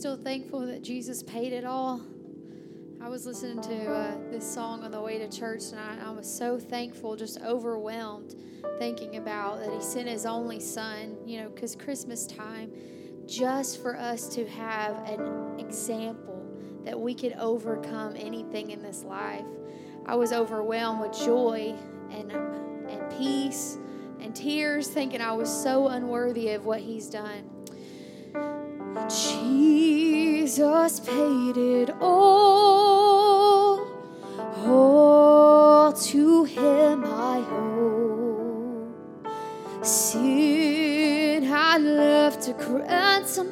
still thankful that Jesus paid it all. I was listening to uh, this song on the way to church tonight, and I was so thankful, just overwhelmed, thinking about that He sent His only Son, you know, because Christmas time, just for us to have an example that we could overcome anything in this life. I was overwhelmed with joy and, and peace and tears, thinking I was so unworthy of what He's done. Jesus paid it all. All to Him I owe. Sin had left to grant some.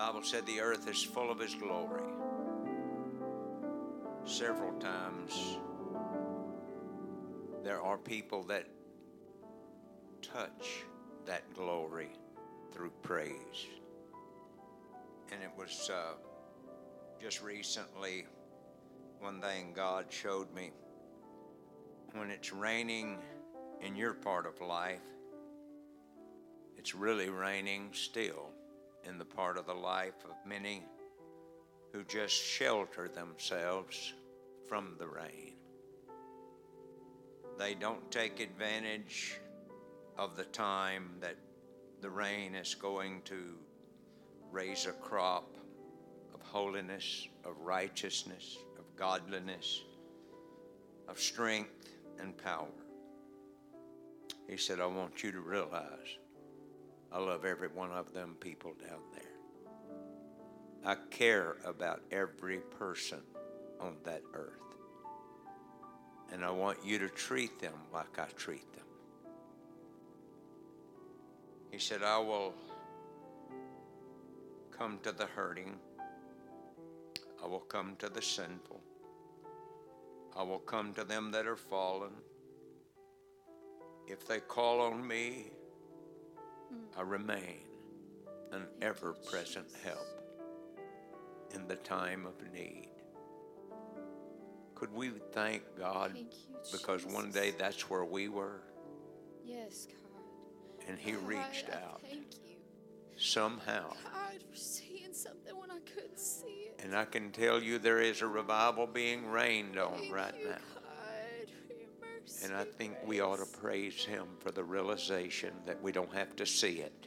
Bible said the earth is full of his glory. Several times there are people that touch that glory through praise. And it was uh, just recently one thing God showed me when it's raining in your part of life, it's really raining still in the part of the life of many who just shelter themselves from the rain. They don't take advantage of the time that the rain is going to raise a crop of holiness, of righteousness, of godliness, of strength and power. He said, I want you to realize I love every one of them people down there. I care about every person on that earth. And I want you to treat them like I treat them. He said, I will come to the hurting. I will come to the sinful. I will come to them that are fallen. If they call on me, I remain an ever present help in the time of need. Could we thank God Thank you, because one day that's where we were Yes, God. and He God, reached out Thank you. somehow. God, for seeing something when I couldn't see it. And I can tell you there is a revival being rained on Thank right you, now. God, mercy. And I think we ought to praise Him for the realization that we don't have to see it.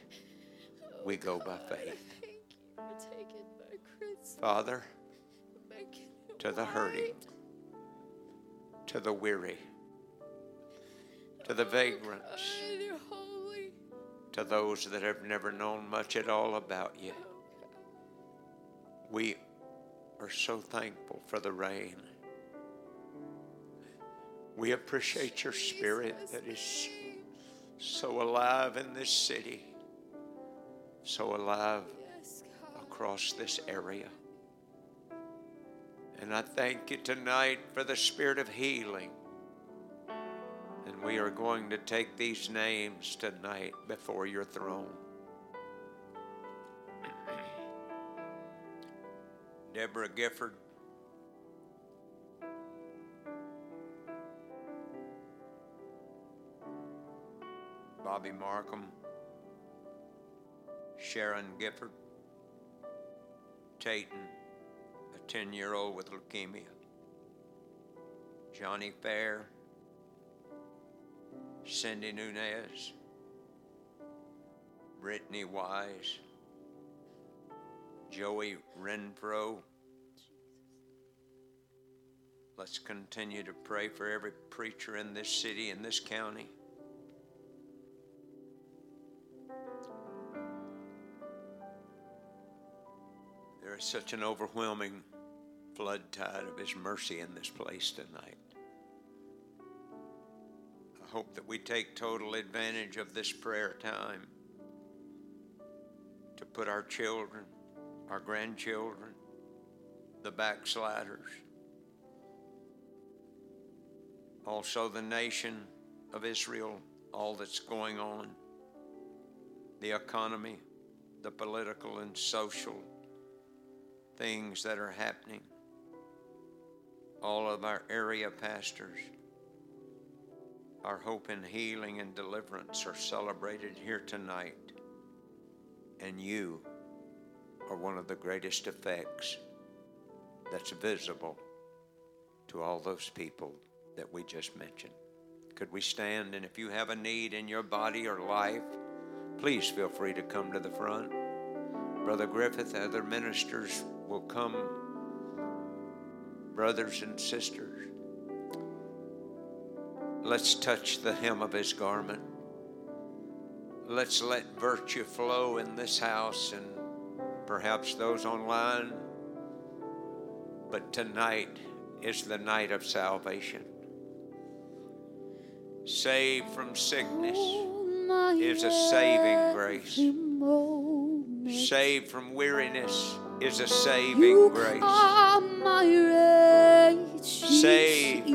Oh, we go by God, I faith. Thank you for taking my Christmas. Father, to the hurting, to the weary, to the vagrants, to those that have never known much at all about you. Oh, We are so thankful for the rain. We appreciate your spirit that is so alive in this city, so alive across this area. And I thank you tonight for the spirit of healing. And we are going to take these names tonight before your throne. Deborah Gifford. Bobby Markham. Sharon Gifford. Tayton, a 10 year old with leukemia. Johnny Fair. Cindy Nunez. Brittany Wise. Joey Renfro. Let's continue to pray for every preacher in this city, in this county. There is such an overwhelming flood tide of His mercy in this place tonight. I hope that we take total advantage of this prayer time to put our children, our grandchildren, the backsliders, also the nation of Israel, all that's going on, the economy, the political and social things that are happening, all of our area pastors. Our hope and healing and deliverance are celebrated here tonight. And you are one of the greatest effects that's visible to all those people that we just mentioned. Could we stand? And if you have a need in your body or life, please feel free to come to the front. Brother Griffith, other ministers will come, brothers and sisters. Let's touch the hem of his garment. Let's let virtue flow in this house and perhaps those online. But tonight is the night of salvation. Saved from sickness is a saving grace. Saved from weariness is a saving you grace. Are my Saved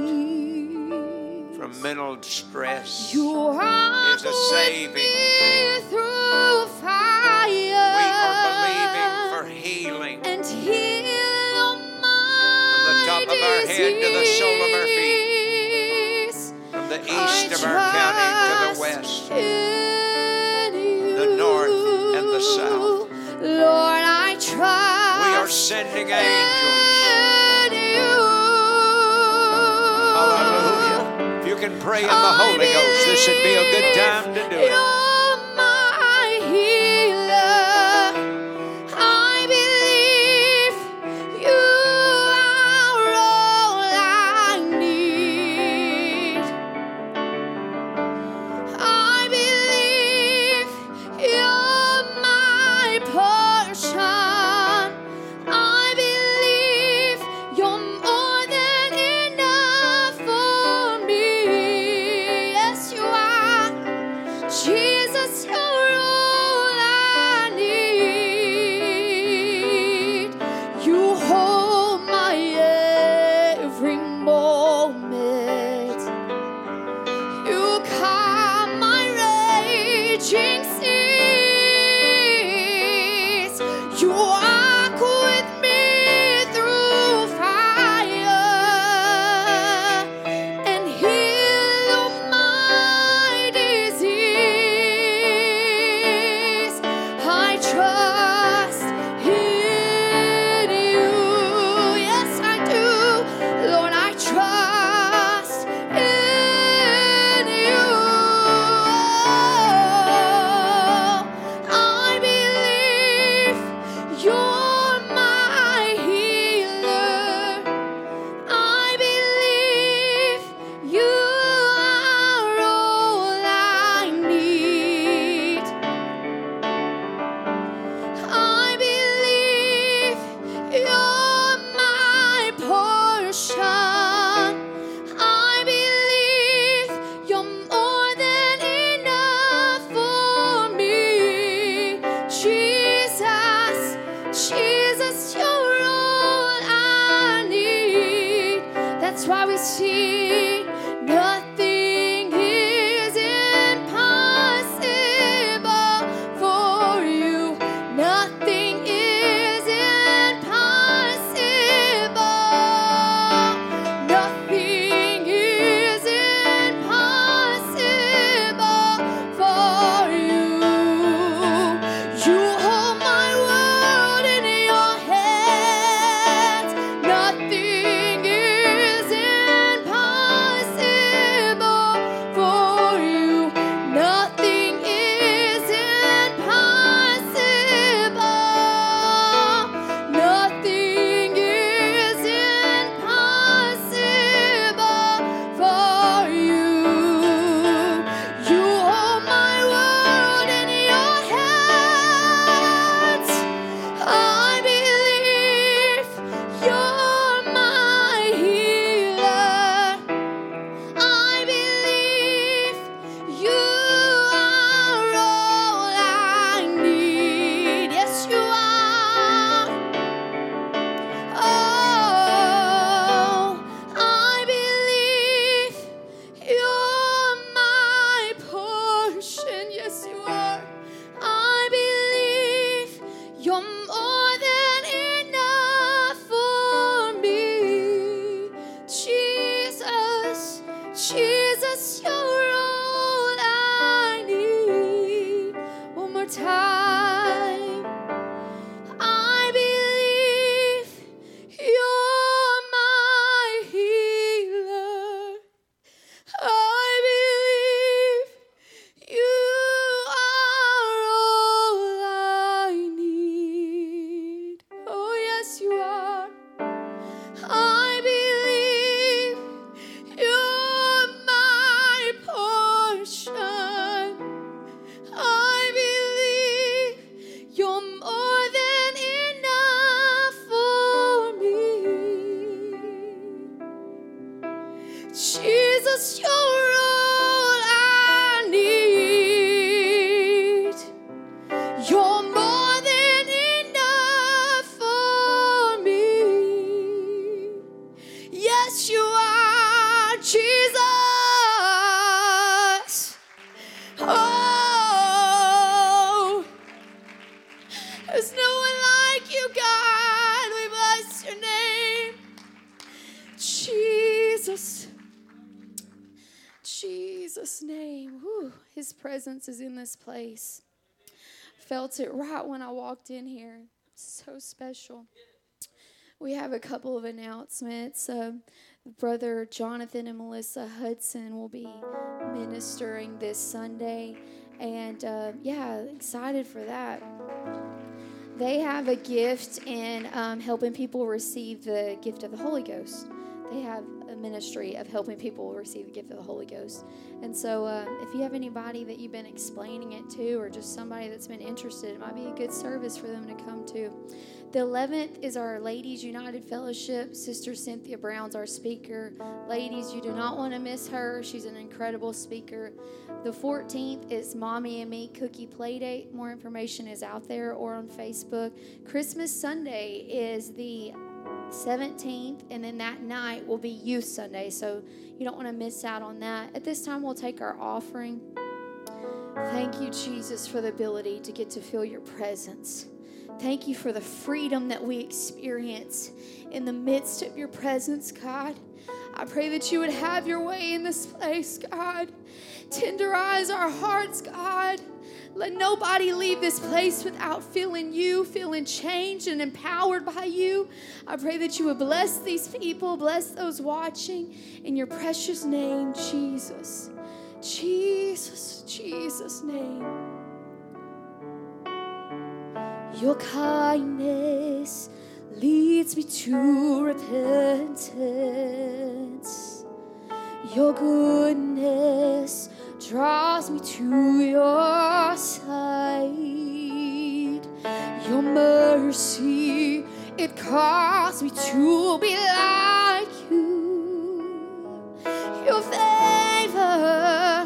from mental stress you are is a saving grace. Through fire. We are believing for healing. And heal from the top of our head to the sole of our feet, from the east I of our county to the west. Lord, I trust. We are sending angels. You. Hallelujah. If you can pray in the Holy Ghost, this would be a good time to do it. Jesus' name. Whew, his presence is in this place. Felt it right when I walked in here. So special. We have a couple of announcements. Um, Brother Jonathan and Melissa Hudson will be ministering this Sunday. And uh, yeah, excited for that. They have a gift in um, helping people receive the gift of the Holy Ghost. They have a ministry of helping people receive the gift of the Holy Ghost. And so, uh, if you have anybody that you've been explaining it to, or just somebody that's been interested, it might be a good service for them to come to. The 11th is our Ladies United Fellowship. Sister Cynthia Brown's our speaker. Ladies, you do not want to miss her. She's an incredible speaker. The 14th is Mommy and Me Cookie Playdate. More information is out there or on Facebook. Christmas Sunday is the 17th, and then that night will be Youth Sunday, so you don't want to miss out on that. At this time, we'll take our offering. Thank you, Jesus, for the ability to get to feel your presence. Thank you for the freedom that we experience in the midst of your presence, God. I pray that you would have your way in this place, God. Tenderize our hearts, God. Let nobody leave this place without feeling you, feeling changed and empowered by you. I pray that you would bless these people, bless those watching. In your precious name, Jesus. Jesus, Jesus' name. Your kindness leads me to repentance. Your goodness draws me to your side. Your mercy, it calls me to be like you. Your favor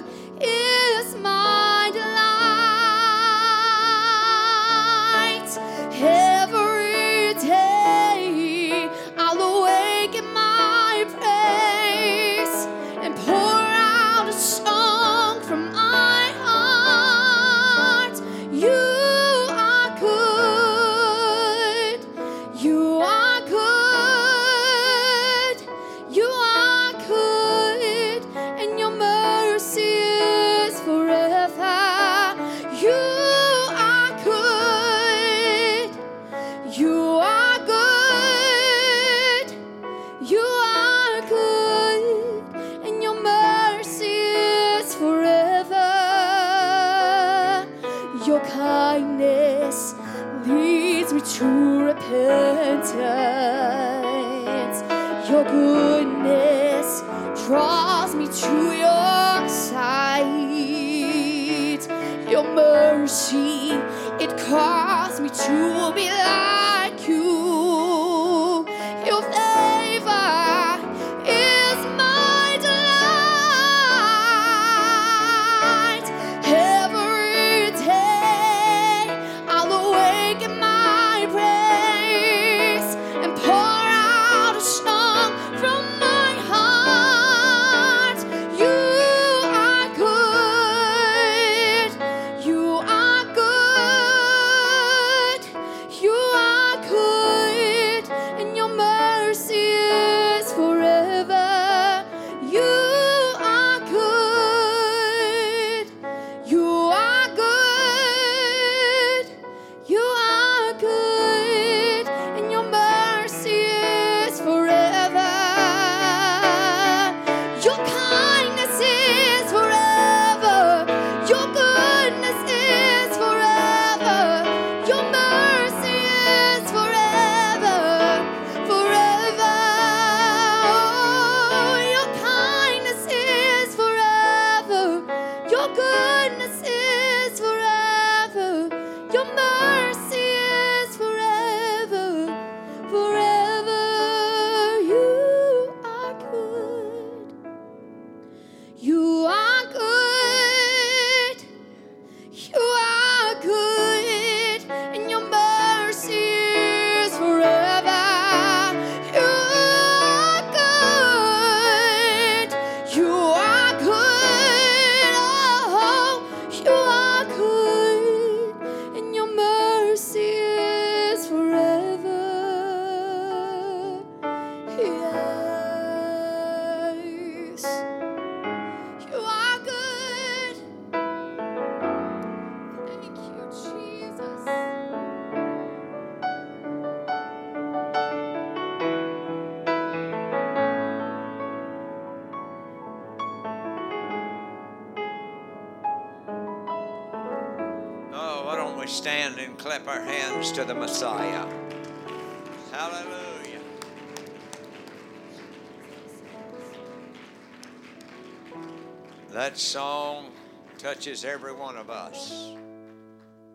every one of us.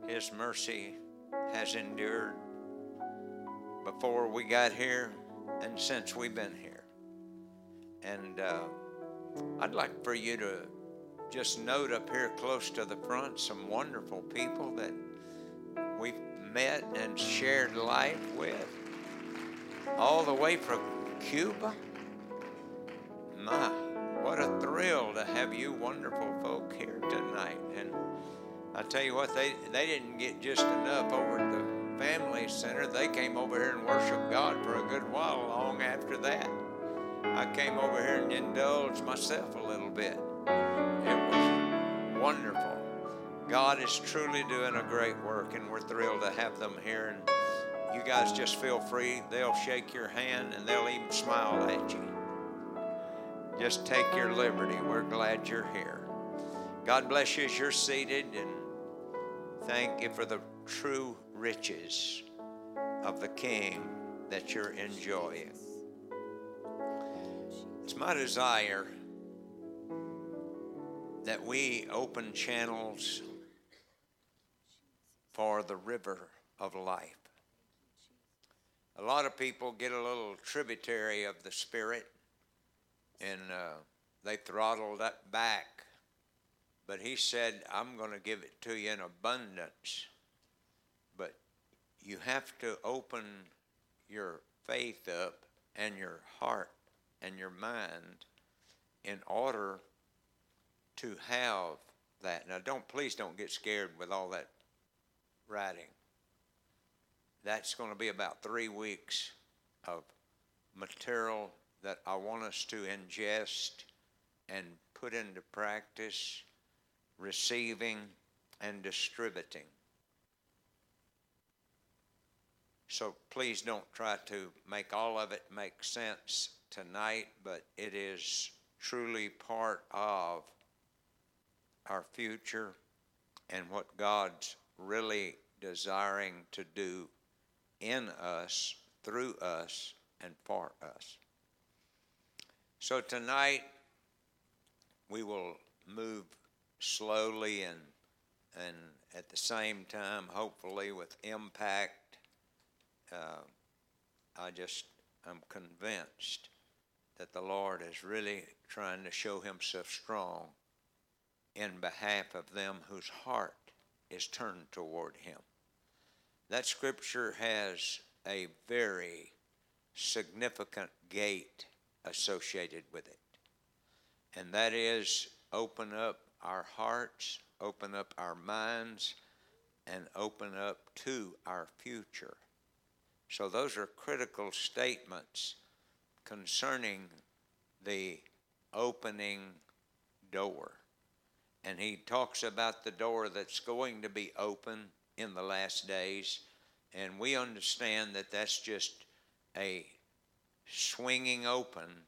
His mercy has endured before we got here and since we've been here. And uh, I'd like for you to just note up here close to the front some wonderful people that we've met and shared life with, all the way from Cuba. My. What a thrill to have you wonderful folk here tonight. And I tell you what, they, they didn't get just enough over at the family center. They came over here and worshiped God for a good while long after that. I came over here and indulged myself a little bit. It was wonderful. God is truly doing a great work, and we're thrilled to have them here. And you guys just feel free. They'll shake your hand and they'll even smile at you. Just take your liberty. We're glad you're here. God bless you as you're seated and thank you for the true riches of the King that you're enjoying. It's my desire that we open channels for the river of life. A lot of people get a little tributary of the Spirit and uh, they throttled that back. But he said, I'm going to give it to you in abundance. But you have to open your faith up and your heart and your mind in order to have that. Now, don't please don't get scared with all that writing. That's going to be about three weeks of material that I want us to ingest and put into practice, receiving and distributing. So please don't try to make all of it make sense tonight, but it is truly part of our future and what God's really desiring to do in us, through us, and for us. So tonight we will move slowly and and at the same time, hopefully with impact. Uh, I just am convinced that the Lord is really trying to show Himself strong in behalf of them whose heart is turned toward Him. That scripture has a very significant gate associated with it. And that is open up our hearts, open up our minds, and open up to our future. So, those are critical statements concerning the opening door. And he talks about the door that's going to be open in the last days. And we understand that that's just a swinging open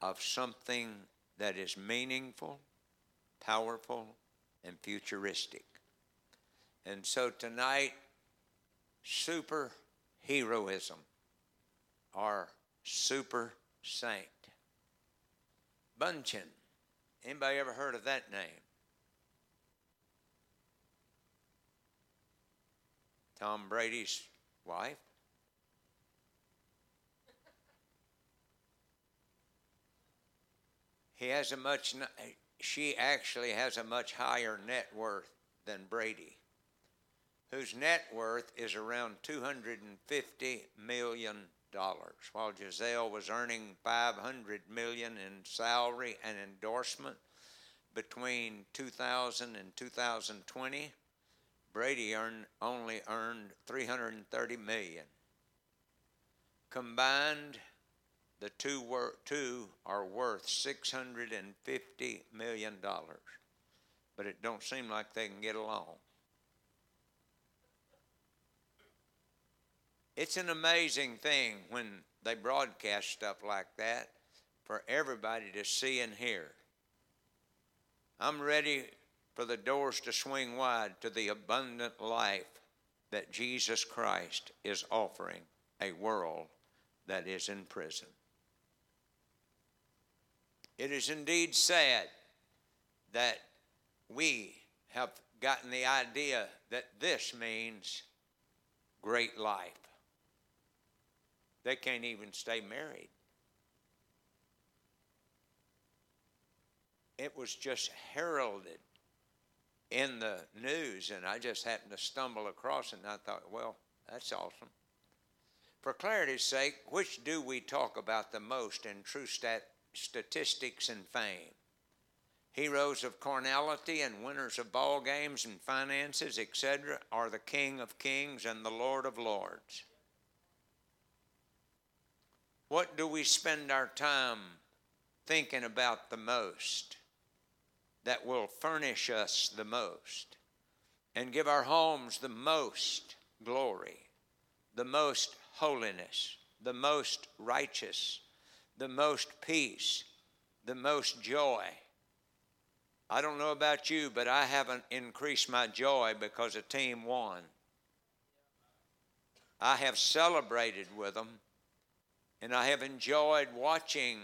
of something that is meaningful, powerful, and futuristic. And so tonight, super heroism or super saint. Bündchen. Anybody ever heard of that name? Tom Brady's wife? He has a much she actually has a much higher net worth than Brady, whose net worth is around 250 million dollars, while Gisele was earning 500 million in salary and endorsement between 2000 and 2020. Brady earned, only earned 330 million. Combined, the two, two are worth $650 million. But it don't seem like they can get along. It's an amazing thing when they broadcast stuff like that for everybody to see and hear. I'm ready for the doors to swing wide to the abundant life that Jesus Christ is offering a world that is in prison. It is indeed sad that we have gotten the idea that this means great life. They can't even stay married. It was just heralded in the news, and I just happened to stumble across it, and I thought, well, that's awesome. For clarity's sake, which do we talk about the most in true stat- statistics and fame? Heroes of carnality and winners of ball games and finances, etc., are the King of Kings and the Lord of Lords. What do we spend our time thinking about the most that will furnish us the most and give our homes the most glory, the most holiness, the most righteous, the most peace, the most joy? I don't know about you, but I haven't increased my joy because a team won. I have celebrated with them, and I have enjoyed watching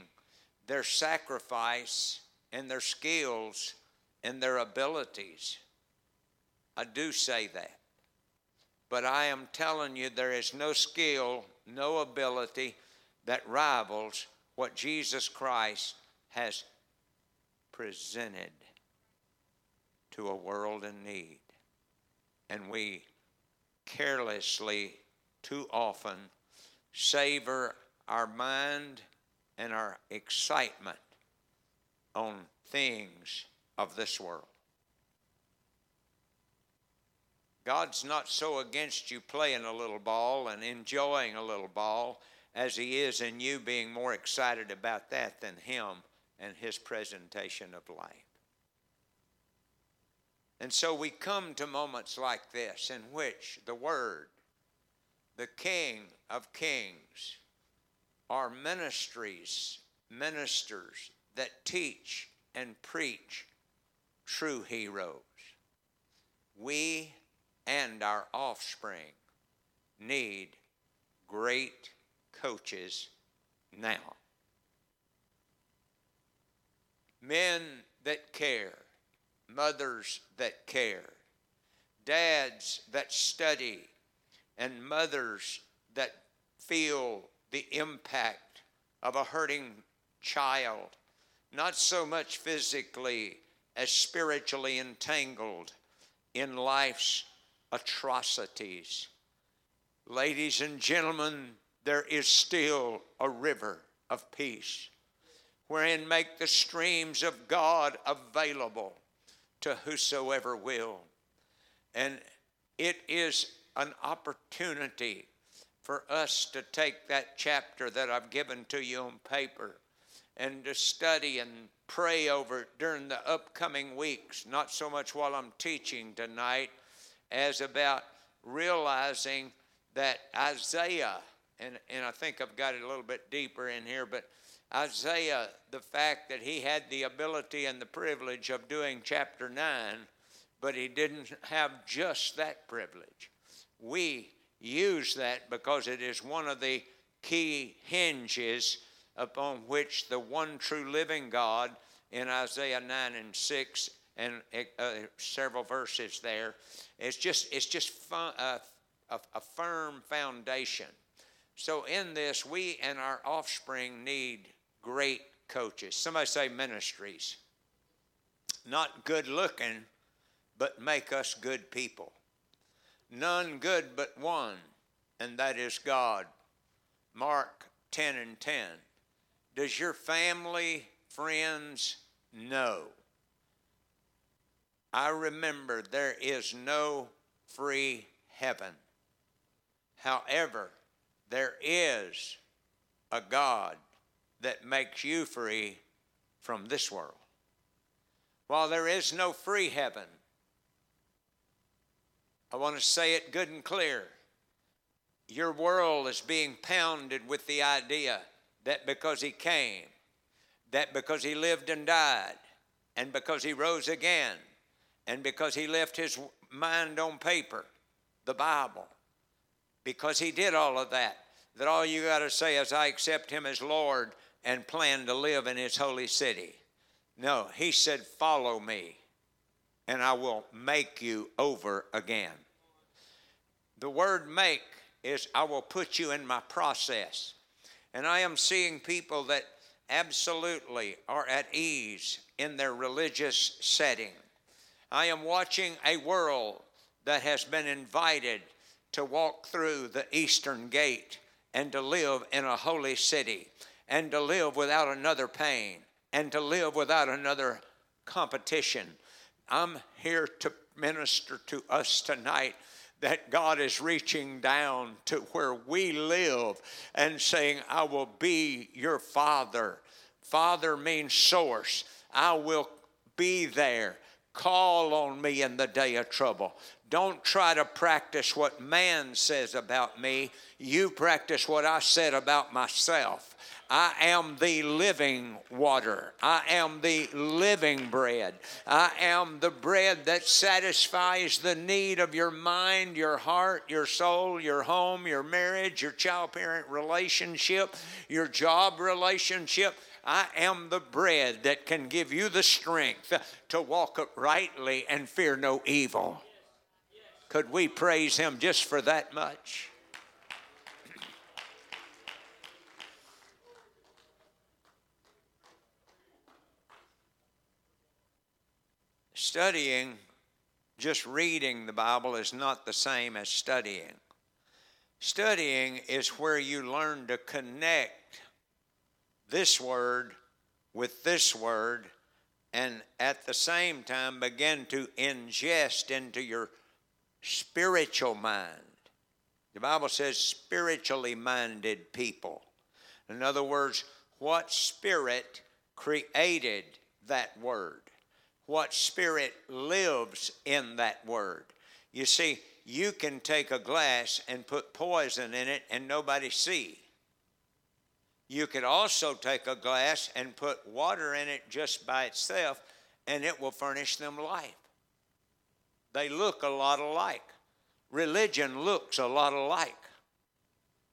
their sacrifice and their skills and their abilities. I do say that. But I am telling you, there is no skill, no ability that rivals what Jesus Christ has presented to a world in need. And we carelessly, too often, savor our mind and our excitement on things of this world. God's not so against you playing a little ball and enjoying a little ball as He is in you being more excited about that than Him and His presentation of life. And so we come to moments like this in which the Word, the King of Kings, are ministries, ministers that teach and preach true heroes. We and our offspring need great coaches now. Men that care mothers that care, dads that study, and mothers that feel the impact of a hurting child, not so much physically as spiritually entangled in life's atrocities. Ladies and gentlemen, there is still a river of peace wherein make the streams of God available to whosoever will. And it is an opportunity for us to take that chapter that I've given to you on paper and to study and pray over it during the upcoming weeks, not so much while I'm teaching tonight, as about realizing that Isaiah, and, and I think I've got it a little bit deeper in here, but Isaiah, the fact that he had the ability and the privilege of doing chapter 9, but he didn't have just that privilege. We use that because it is one of the key hinges upon which the one true living God in Isaiah 9 and 6 and uh, several verses there. It's just it's just fun, uh, a, a firm foundation. So in this, we and our offspring need great coaches. Somebody say ministries. Not good looking, but make us good people. None good but one, and that is God. Mark 10 and 10. Does your family, friends know? I remember there is no free heaven. However, there is a God that makes you free from this world. While there is no free heaven, I want to say it good and clear. Your world is being pounded with the idea that because he came, that because he lived and died, and because he rose again, and because he left his mind on paper, the Bible, because he did all of that, that all you got to say is, I accept him as Lord and plan to live in his holy city. No, he said, Follow me, and I will make you over again. The word make is, I will put you in my process. And I am seeing people that absolutely are at ease in their religious setting. I am watching a world that has been invited to walk through the eastern gate and to live in a holy city and to live without another pain and to live without another competition. I'm here to minister to us tonight that God is reaching down to where we live and saying, I will be your father. Father means source. I will be there. Call on me in the day of trouble. Don't try to practice what man says about me. You practice what I said about myself. I am the living water. I am the living bread. I am the bread that satisfies the need of your mind, your heart, your soul, your home, your marriage, your child parent relationship, your job relationship. I am the bread that can give you the strength to walk uprightly and fear no evil. Could we praise Him just for that much? Studying, just reading the Bible, is not the same as studying. Studying is where you learn to connect this word with this word and at the same time begin to ingest into your spiritual mind. The Bible says spiritually minded people. In other words, what spirit created that word? What spirit lives in that word? You see, you can take a glass and put poison in it and nobody see. You could also take a glass and put water in it just by itself, and it will furnish them life. They look a lot alike. Religion looks a lot alike.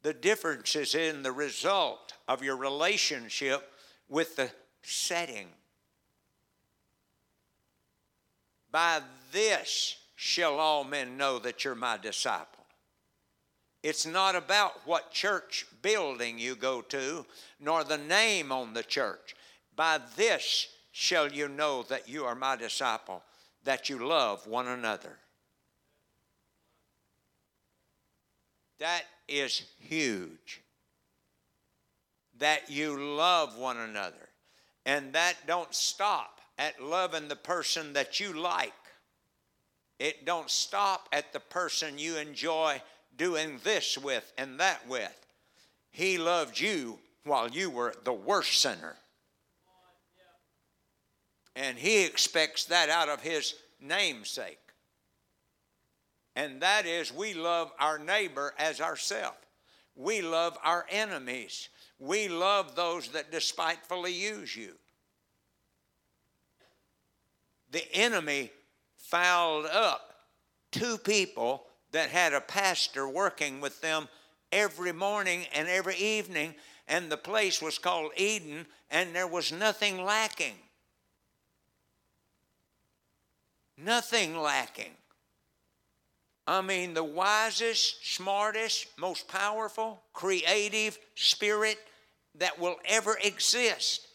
The difference is in the result of your relationship with the setting. By this shall all men know that you're my disciple. It's not about what church building you go to, nor the name on the church. By this shall you know that you are my disciple, that you love one another. That is huge. That you love one another. And that don't stop at loving the person that you like. It don't stop at the person you enjoy doing this with and that with. He loved you while you were the worst sinner. And he expects that out of his namesake. And that is, we love our neighbor as ourself. We love our enemies. We love those that despitefully use you. The enemy fouled up two people that had a pastor working with them every morning and every evening, and the place was called Eden, and there was nothing lacking. Nothing lacking. I mean, the wisest, smartest, most powerful, creative spirit that will ever exist.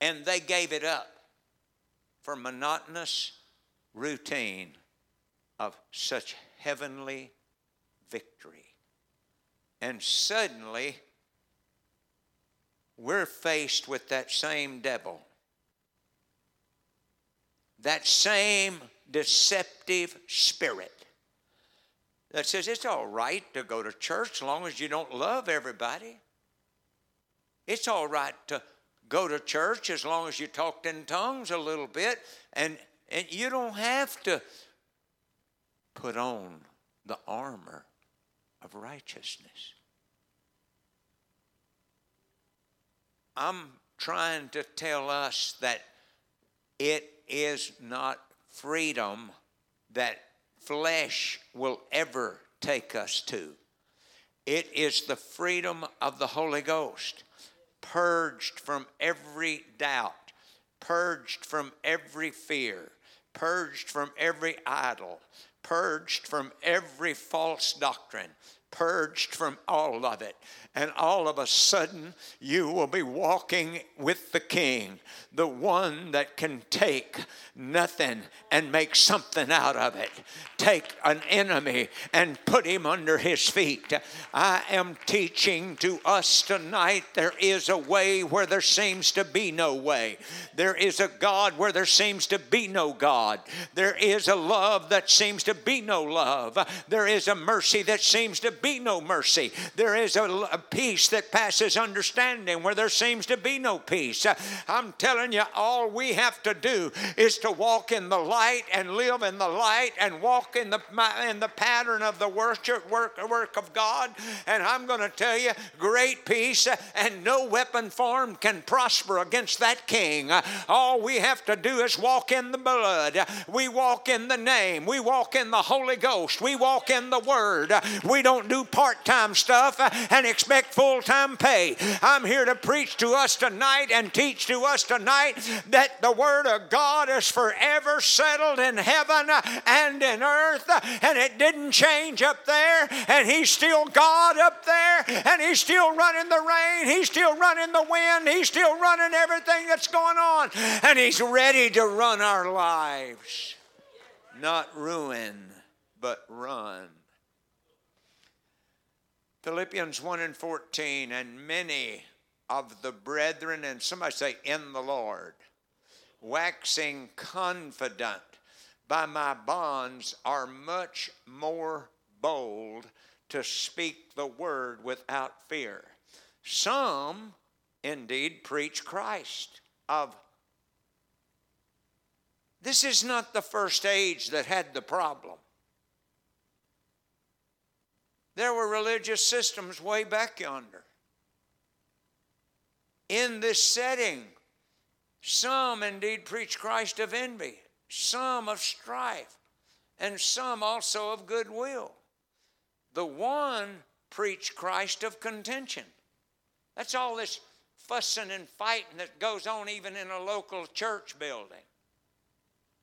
And they gave it up for monotonous routine of such heavenly victory. And suddenly, we're faced with that same devil, that same deceptive spirit that says it's all right to go to church as long as you don't love everybody. It's all right to go to church as long as you talked in tongues a little bit, and, and you don't have to put on the armor of righteousness. I'm trying to tell us that it is not freedom that flesh will ever take us to. It is the freedom of the Holy Ghost, purged from every doubt, purged from every fear, purged from every idol, purged from every false doctrine, purged from all of it. And all of a sudden, you will be walking with the King, the one that can take nothing and make something out of it. Take an enemy and put him under his feet. I am teaching to us tonight there is a way where there seems to be no way. There is a God where there seems to be no God. There is a love that seems to be no love. There is a mercy that seems to be no mercy. There is a, a peace that passes understanding where there seems to be no peace. Uh, I'm telling you, all we have to do is to walk in the light and live in the light and walk in the in the pattern of the worship work, work of God. And I'm going to tell you, great peace uh, and no weapon formed can prosper against that king. Uh, all we have to do is walk in the blood. We walk in the name. We walk in the Holy Ghost. We walk in the Word. We don't do part time stuff and expect full time pay. I'm here to preach to us tonight and teach to us tonight that the Word of God is forever settled in heaven and in earth, and it didn't change up there, and He's still God up there, and He's still running the rain, He's still running the wind, He's still running everything that's going on, and He's ready to run our lives. Not ruin, but run. Philippians 1 and 14, and many of the brethren, and somebody say, in the Lord, waxing confident by my bonds, are much more bold to speak the word without fear. Some indeed preach Christ of this is not the first age that had the problem. There were religious systems way back yonder. In this setting, some indeed preach Christ of envy, some of strife, and some also of goodwill. The one preach Christ of contention. That's all this fussing and fighting that goes on even in a local church building.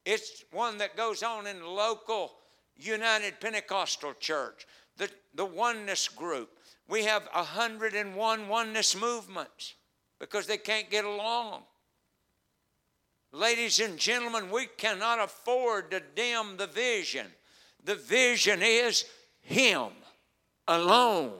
It's one that goes on in local United Pentecostal church the, the oneness group. We have 101 oneness movements because they can't get along. Ladies and gentlemen, we cannot afford to dim the vision. The vision is Him alone,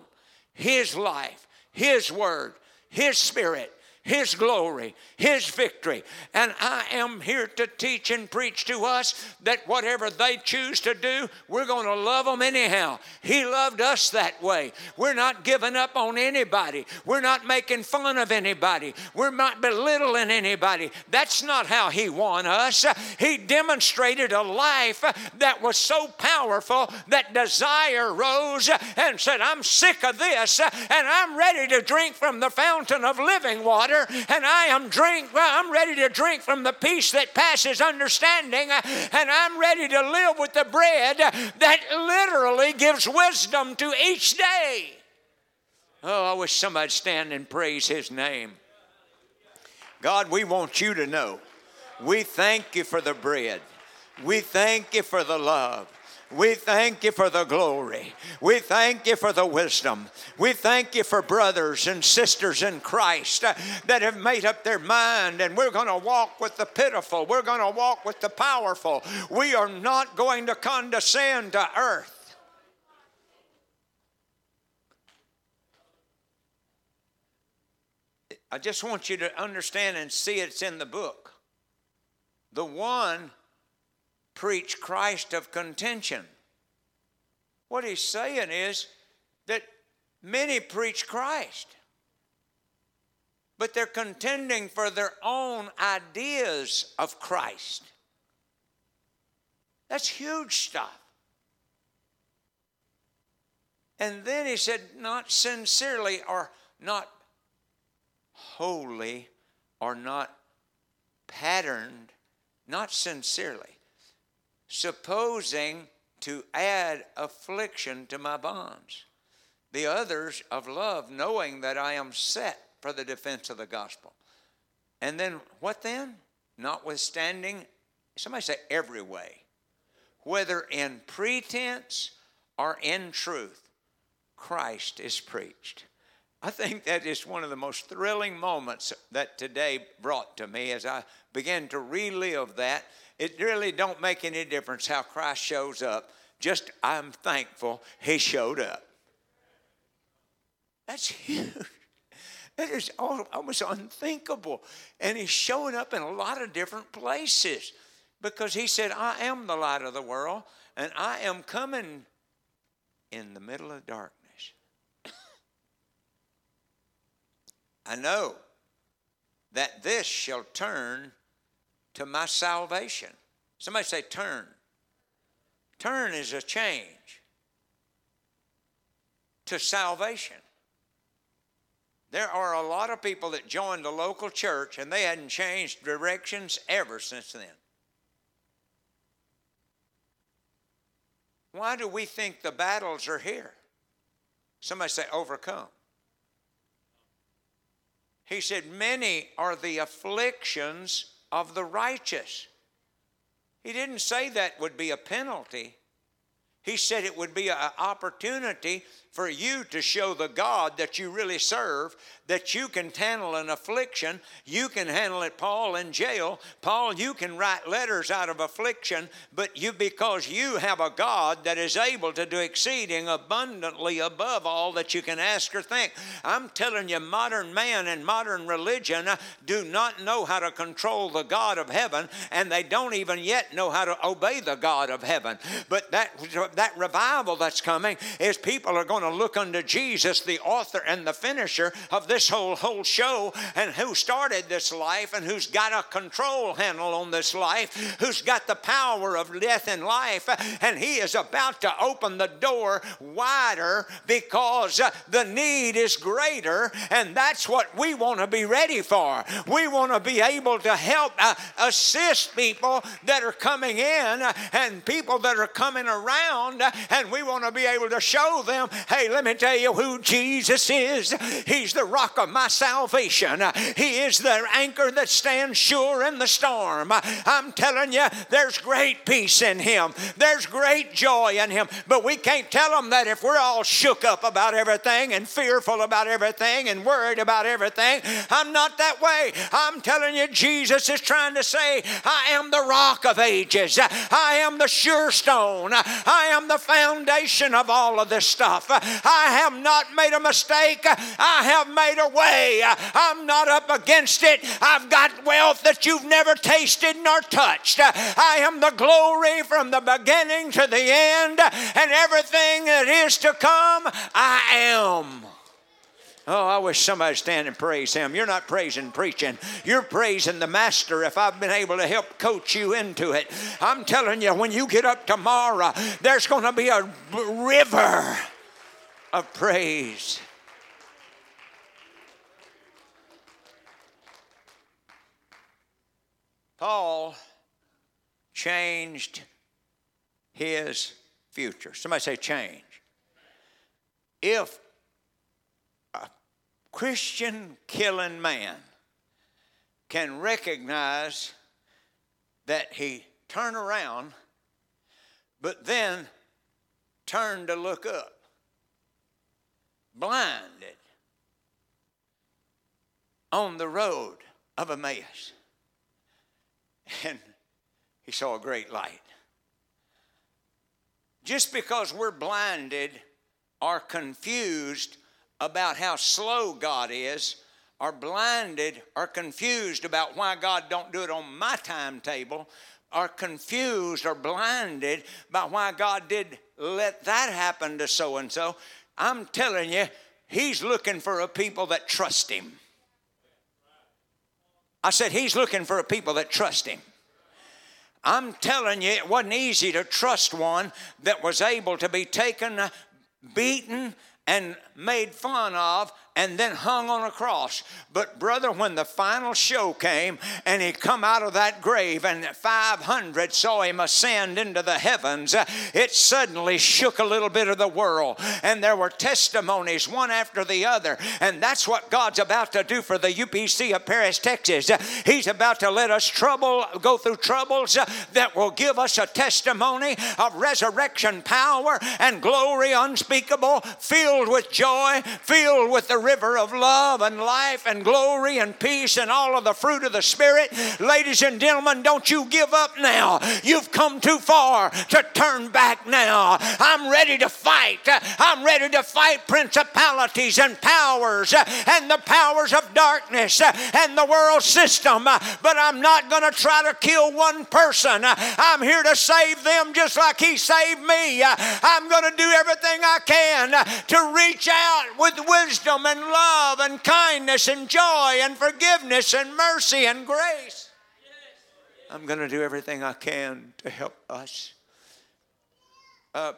His life, His word, His spirit, his glory, His victory. And I am here to teach and preach to us that whatever they choose to do, we're going to love them anyhow. He loved us that way. We're not giving up on anybody, we're not making fun of anybody, we're not belittling anybody. That's not how He won us. He demonstrated a life that was so powerful that desire rose and said, I'm sick of this and I'm ready to drink from the fountain of living water and I am drink Well, I'm ready to drink from the peace that passes understanding and I'm ready to live with the bread that literally gives wisdom to each day. Oh, I wish somebody'd stand and praise his name. God, we want you to know. We thank you for the bread. We thank you for the love. We thank you for the glory. We thank you for the wisdom. We thank you for brothers and sisters in Christ that have made up their mind and we're going to walk with the pitiful. We're going to walk with the powerful. We are not going to condescend to earth. I just want you to understand and see it's in the book. The one preach Christ of contention. What he's saying is that many preach Christ, but they're contending for their own ideas of Christ. That's huge stuff. And then he said, not sincerely or not wholly or not patterned, not sincerely supposing to add affliction to my bonds. The others of love, knowing that I am set for the defense of the gospel. And then what then? Notwithstanding, somebody say every way, whether in pretense or in truth, Christ is preached. I think that is one of the most thrilling moments that today brought to me as I began to relive that. It really don't make any difference how Christ shows up. Just I'm thankful he showed up. That's huge. That is almost unthinkable. And he's showing up in a lot of different places because he said, I am the light of the world and I am coming in the middle of darkness. I know that this shall turn to my salvation. Somebody say, turn. Turn is a change to salvation. There are a lot of people that joined the local church and they hadn't changed directions ever since then. Why do we think the battles are here? Somebody say, overcome. He said, Many are the afflictions of the righteous. He didn't say that would be a penalty. He said it would be an opportunity for you to show the God that you really serve that you can handle an affliction. You can handle it, Paul, in jail. Paul, you can write letters out of affliction, but you, because you have a God that is able to do exceeding abundantly above all that you can ask or think. I'm telling you, modern man and modern religion uh, do not know how to control the God of heaven, and they don't even yet know how to obey the God of heaven. But that, that revival that's coming is people are going to look unto Jesus, the author and the finisher of this whole, whole show and who started this life and who's got a control handle on this life, who's got the power of death and life, and he is about to open the door wider because the need is greater, and that's what we want to be ready for. We want to be able to help uh, assist people that are coming in and people that are coming around, and we want to be able to show them hey, let me tell you who Jesus is. He's the rock rock of my salvation. He is the anchor that stands sure in the storm. I'm telling you, there's great peace in Him, there's great joy in Him. But we can't tell them that if we're all shook up about everything and fearful about everything and worried about everything. I'm not that way. I'm telling you, Jesus is trying to say, I am the rock of ages, I am the sure stone, I am the foundation of all of this stuff. I have not made a mistake, I have made a way. I'm not up against it. I've got wealth that you've never tasted nor touched. I am the glory from the beginning to the end, and everything that is to come, I am. Oh, I wish somebody stand and praise him. You're not praising preaching. You're praising the master if I've been able to help coach you into it. I'm telling you, when you get up tomorrow, there's going to be a river of praise. Paul changed his future. Somebody say change. If Christian killing man can recognize that he turned around, but then turned to look up, blinded on the road of Emmaus and he saw a great light. Just because we're blinded or confused about how slow God is, are blinded or confused about why God don't do it on my timetable, are confused or blinded by why God did let that happen to so and so, I'm telling you, He's looking for a people that trust Him. I said, He's looking for a people that trust Him. I'm telling you, it wasn't easy to trust one that was able to be taken, beaten, and made fun of and then hung on a cross. But brother, when the final show came and he come out of that grave and 500 saw him ascend into the heavens, it suddenly shook a little bit of the world. And there were testimonies one after the other. And that's what God's about to do for the UPC of Paris, Texas. He's about to let us trouble go through troubles that will give us a testimony of resurrection power and glory unspeakable, filled with joy, filled with the river of love and life and glory and peace and all of the fruit of the Spirit. Ladies and gentlemen, don't you give up now. You've come too far to turn back now. I'm ready to fight. I'm ready to fight principalities and powers and the powers of darkness and the world system. But I'm not going to try to kill one person. I'm here to save them just like He saved me. I'm going to do everything I can to reach out with wisdom and love and kindness and joy and forgiveness and mercy and grace. I'm going to do everything I can to help us. Uh,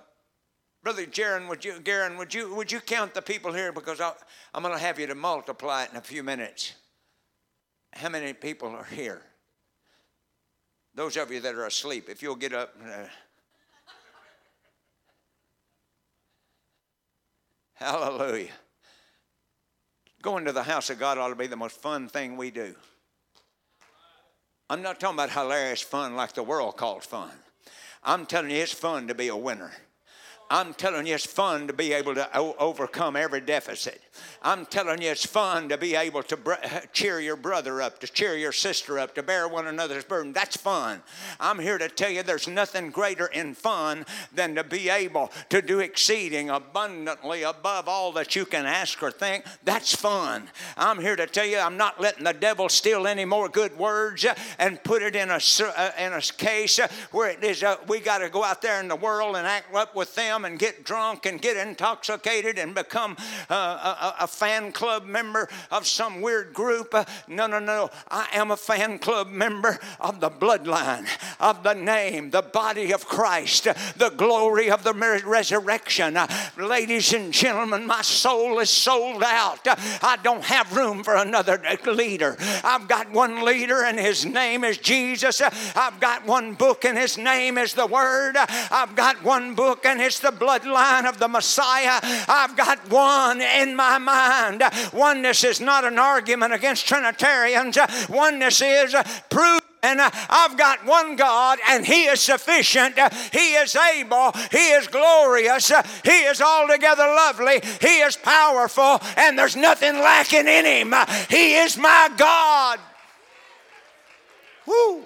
Brother Jaron, would you, Garen, would you, would you count the people here because i am going to have you to multiply it in a few minutes. How many people are here? Those of you that are asleep, if you'll get up. Uh, hallelujah. Going to the house of God ought to be the most fun thing we do. I'm not talking about hilarious fun like the world calls fun. I'm telling you, it's fun to be a winner. I'm telling you, it's fun to be able to o- overcome every deficit. I'm telling you, it's fun to be able to br- cheer your brother up, to cheer your sister up, to bear one another's burden. That's fun. I'm here to tell you there's nothing greater in fun than to be able to do exceeding abundantly above all that you can ask or think. That's fun. I'm here to tell you I'm not letting the devil steal any more good words and put it in a, uh, in a case where it is uh, we got to go out there in the world and act up with them come and get drunk and get intoxicated and become uh, a, a, fan club member of some weird group. Uh, no, no, no. I am a fan club member of the bloodline, of the name, the body of Christ, the glory of the resurrection. Uh, ladies and gentlemen, my soul is sold out. I don't have room for another leader. I've got one leader, and his name is Jesus. I've got one book, and his name is the Word. I've got one book, and it's the the bloodline of the Messiah. I've got one in my mind. Oneness is not an argument against Trinitarians, oneness is proof and I've got one God, and He is sufficient. He is able. He is glorious. He is altogether lovely. He is powerful, and there's nothing lacking in Him. He is my God. Woo.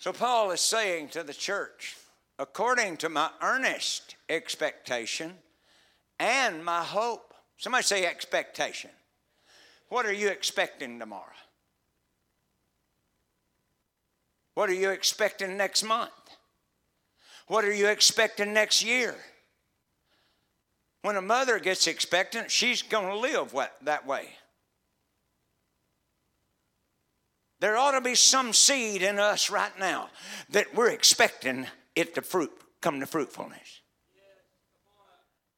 So, Paul is saying to the church, according to my earnest expectation and my hope. Somebody say expectation. What are you expecting tomorrow? What are you expecting next month? What are you expecting next year? When a mother gets expectant, she's going to live that way. There ought to be some seed in us right now that we're expecting it to fruit, come to fruitfulness.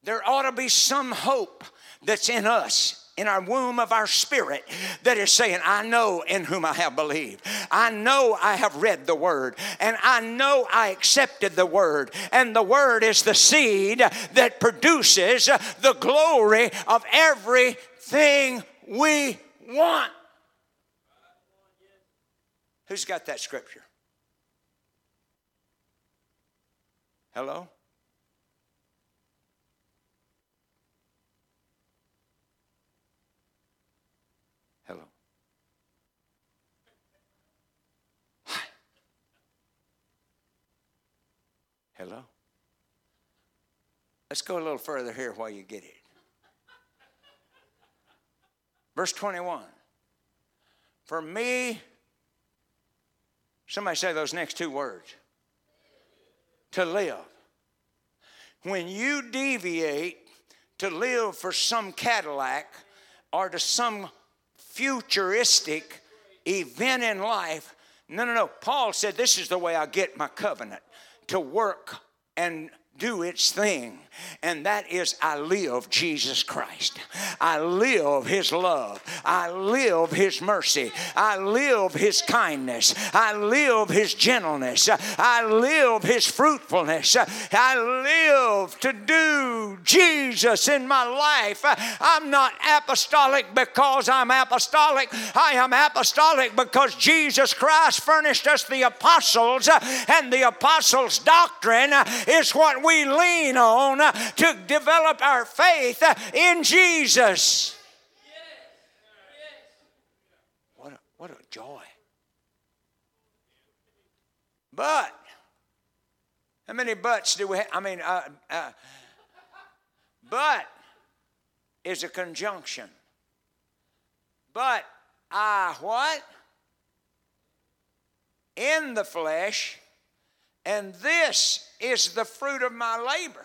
There ought to be some hope that's in us in our womb of our spirit that is saying, I know in whom I have believed. I know I have read the word, and I know I accepted the word. And the word is the seed that produces the glory of everything we want. Who's got that scripture? Hello? Hello? Hello? Let's go a little further here while you get it. Verse 21 For me, Somebody say those next two words to live. When you deviate to live for some Cadillac or to some futuristic event in life, no, no, no. Paul said, This is the way I get my covenant to work and do its thing. And that is, I live Jesus Christ. I live His love. I live His mercy. I live His kindness. I live His gentleness. I live His fruitfulness. I live to do Jesus in my life. I'm not apostolic because I'm apostolic. I am apostolic because Jesus Christ furnished us the apostles, and the apostles' doctrine is what we lean on to develop our faith in Jesus. What a, what a joy. But, how many buts do we have? I mean, uh, uh, but is a conjunction. But I what? In the flesh, and this is the fruit of my labor.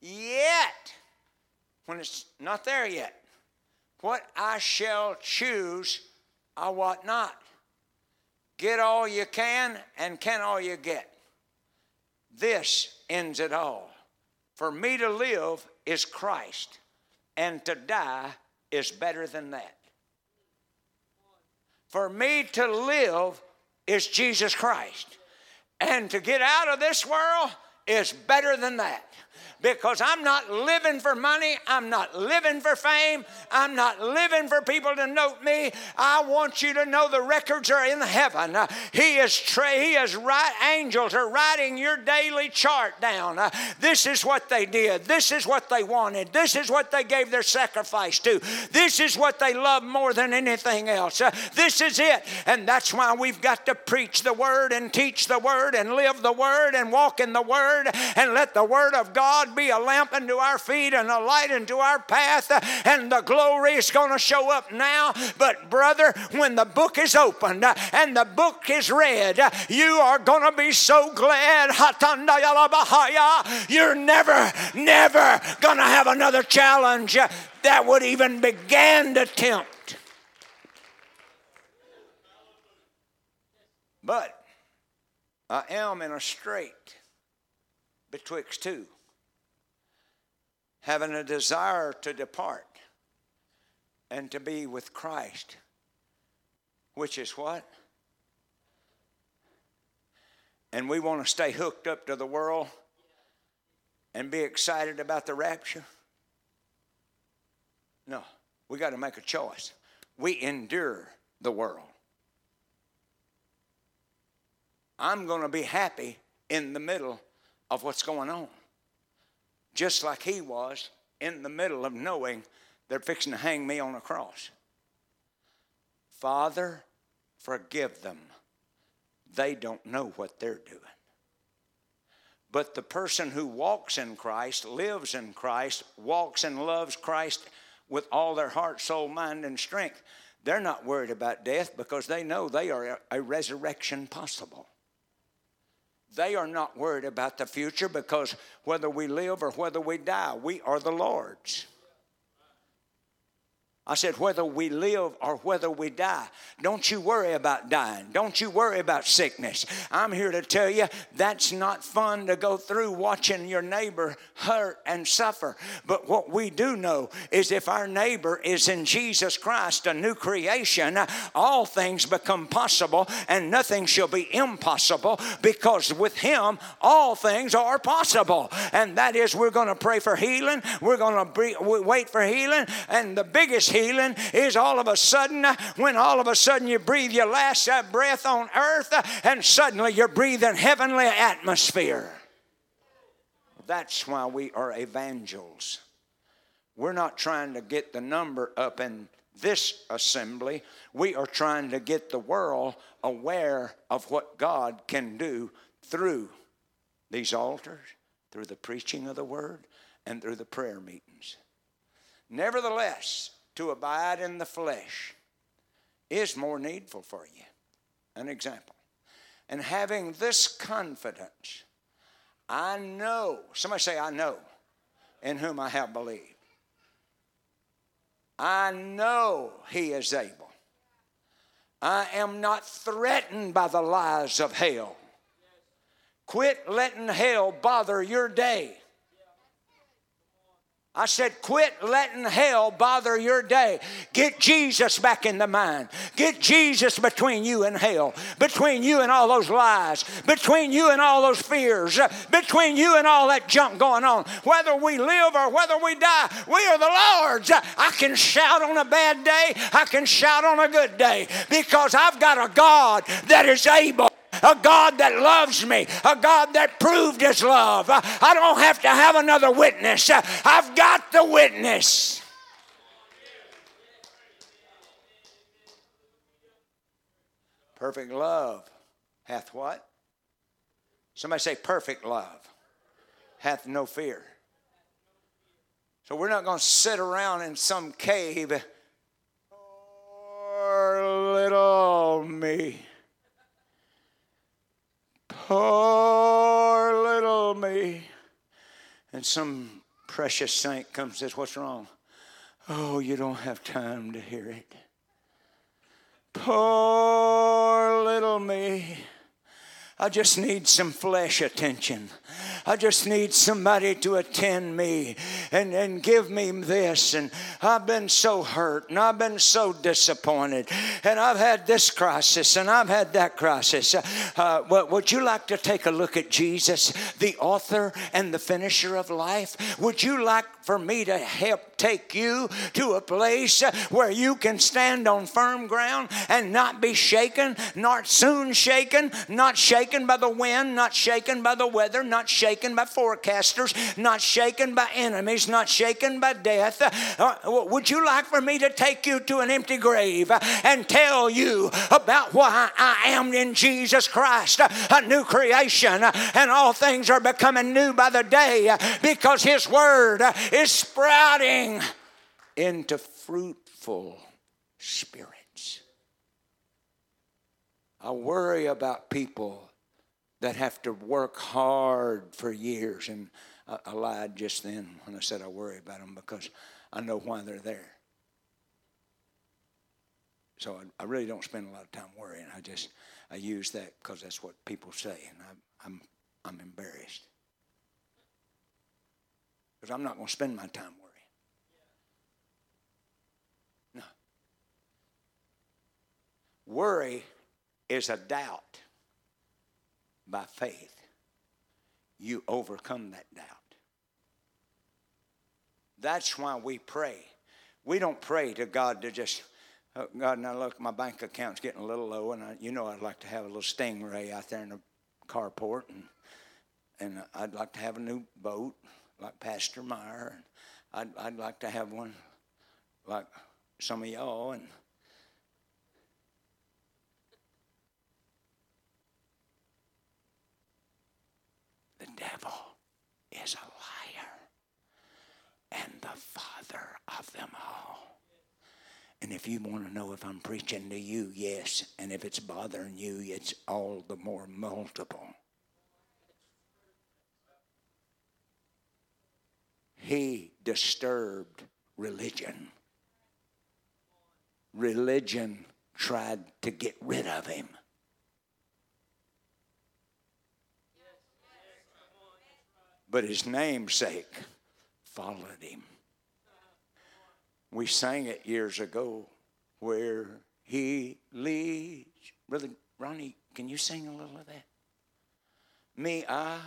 Yet, when it's not there yet, what I shall choose, I what not. Get all you can and can all you get. This ends it all. For me to live is Christ, and to die is better than that. For me to live is Jesus Christ, and to get out of this world is better than that because I'm not living for money. I'm not living for fame. I'm not living for people to note me. I want you to know the records are in heaven. He is tra- he is right angels are writing your daily chart down. This is what they did. This is what they wanted. This is what they gave their sacrifice to. This is what they loved more than anything else. This is it. And that's why we've got to preach the word and teach the word and live the word and walk in the word and let the word of God God be a lamp unto our feet and a light unto our path, uh, and the glory is going to show up now. But, brother, when the book is opened uh, and the book is read, uh, you are going to be so glad. You're never, never going to have another challenge that would even begin to tempt. But I am in a strait betwixt two having a desire to depart and to be with Christ, which is what? And we want to stay hooked up to the world and be excited about the rapture? No, we got to make a choice. We endure the world. I'm going to be happy in the middle of what's going on just like he was in the middle of knowing they're fixing to hang me on a cross. Father, forgive them. They don't know what they're doing. But the person who walks in Christ, lives in Christ, walks and loves Christ with all their heart, soul, mind, and strength, they're not worried about death because they know they are a resurrection possible. They are not worried about the future because whether we live or whether we die, we are the Lord's. I said, whether we live or whether we die, don't you worry about dying. Don't you worry about sickness. I'm here to tell you that's not fun to go through watching your neighbor hurt and suffer. But what we do know is if our neighbor is in Jesus Christ, a new creation, all things become possible and nothing shall be impossible because with Him, all things are possible. And that is, we're going to pray for healing, we're going to wait for healing, and the biggest healing is all of a sudden when all of a sudden you breathe your last uh, breath on earth uh, and suddenly you're breathing heavenly atmosphere. That's why we are evangels. We're not trying to get the number up in this assembly. We are trying to get the world aware of what God can do through these altars, through the preaching of the word, and through the prayer meetings. Nevertheless, to abide in the flesh is more needful for you. An example. And having this confidence, I know, somebody say, I know, in whom I have believed. I know he is able. I am not threatened by the lies of hell Quit letting hell bother your day. I said, quit letting hell bother your day. Get Jesus back in the mind. Get Jesus between you and hell, between you and all those lies, between you and all those fears, between you and all that junk going on. Whether we live or whether we die, we are the Lord's. I can shout on a bad day, I can shout on a good day because I've got a God that is able a God that loves me, a God that proved his love. I don't have to have another witness. I've got the witness. Perfect love hath what? Somebody say, perfect love hath no fear. So we're not going to sit around in some cave. Poor little me. Poor little me. And some precious saint comes and says, What's wrong? Oh, you don't have time to hear it. Poor little me. I just need some flesh attention. I just need somebody to attend me and, and give me this. And I've been so hurt and I've been so disappointed. And I've had this crisis and I've had that crisis. Uh, would you like to take a look at Jesus, the author and the finisher of life? Would you like for me to help take you to a place where you can stand on firm ground and not be shaken, not soon shaken, not shaken by the wind, not shaken by the weather, shaken by forecasters, not shaken by enemies, not shaken by death. Uh, would you like for me to take you to an empty grave uh, and tell you about why I am in Jesus Christ, uh, a new creation, uh, and all things are becoming new by the day because His Word is sprouting into fruitful spirits. I worry about people that have to work hard for years. And I, I, lied just then when I said I worry about them because I know why they're there. So I, I really don't spend a lot of time worrying. I just I use that because that's what people say, and I, I'm I'm embarrassed because I'm not going to spend my time worrying. No. Worry is a doubt by faith, you overcome that doubt. That's why we pray. We don't pray to God to just, oh, God, now look, my bank account's getting a little low, and I, you know I'd like to have a little stingray out there in the carport, and, and I'd like to have a new boat like Pastor Meyer, and I'd, I'd like to have one like some of y'all, and devil is a liar and the father of them all. And if you want to know if I'm preaching to you, yes. And if it's bothering you, it's all the more multiple. He disturbed religion. Religion tried to get rid of him. But his namesake followed him. We sang it years ago where he leads. Brother Ronnie, can you sing a little of that? Me, I.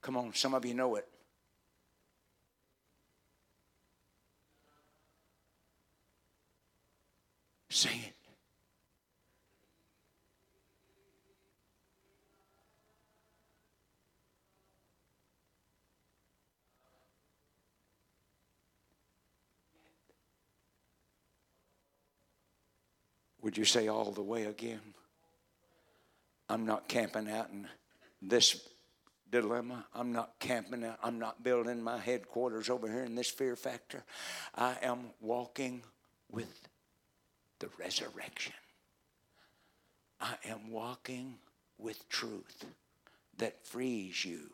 Come on, some of you know it. Sing it. Would you say all the way again? I'm not camping out in this dilemma. I'm not camping out. I'm not building my headquarters over here in this fear factor. I am walking with the resurrection. I am walking with truth that frees you.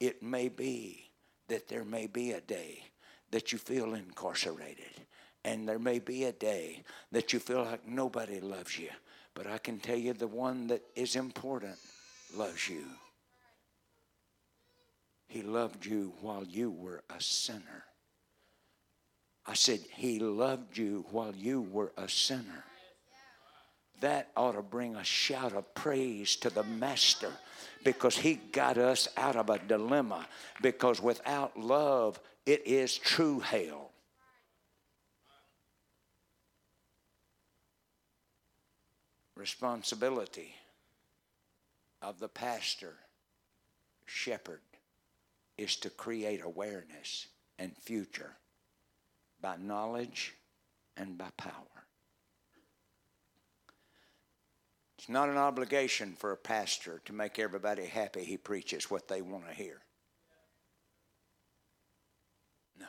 It may be that there may be a day that you feel incarcerated. And there may be a day that you feel like nobody loves you. But I can tell you the one that is important loves you. He loved you while you were a sinner. I said, He loved you while you were a sinner. That ought to bring a shout of praise to the Master because He got us out of a dilemma. Because without love, it is true hell. Responsibility of the pastor, shepherd, is to create awareness and future by knowledge and by power. It's not an obligation for a pastor to make everybody happy he preaches what they want to hear. No.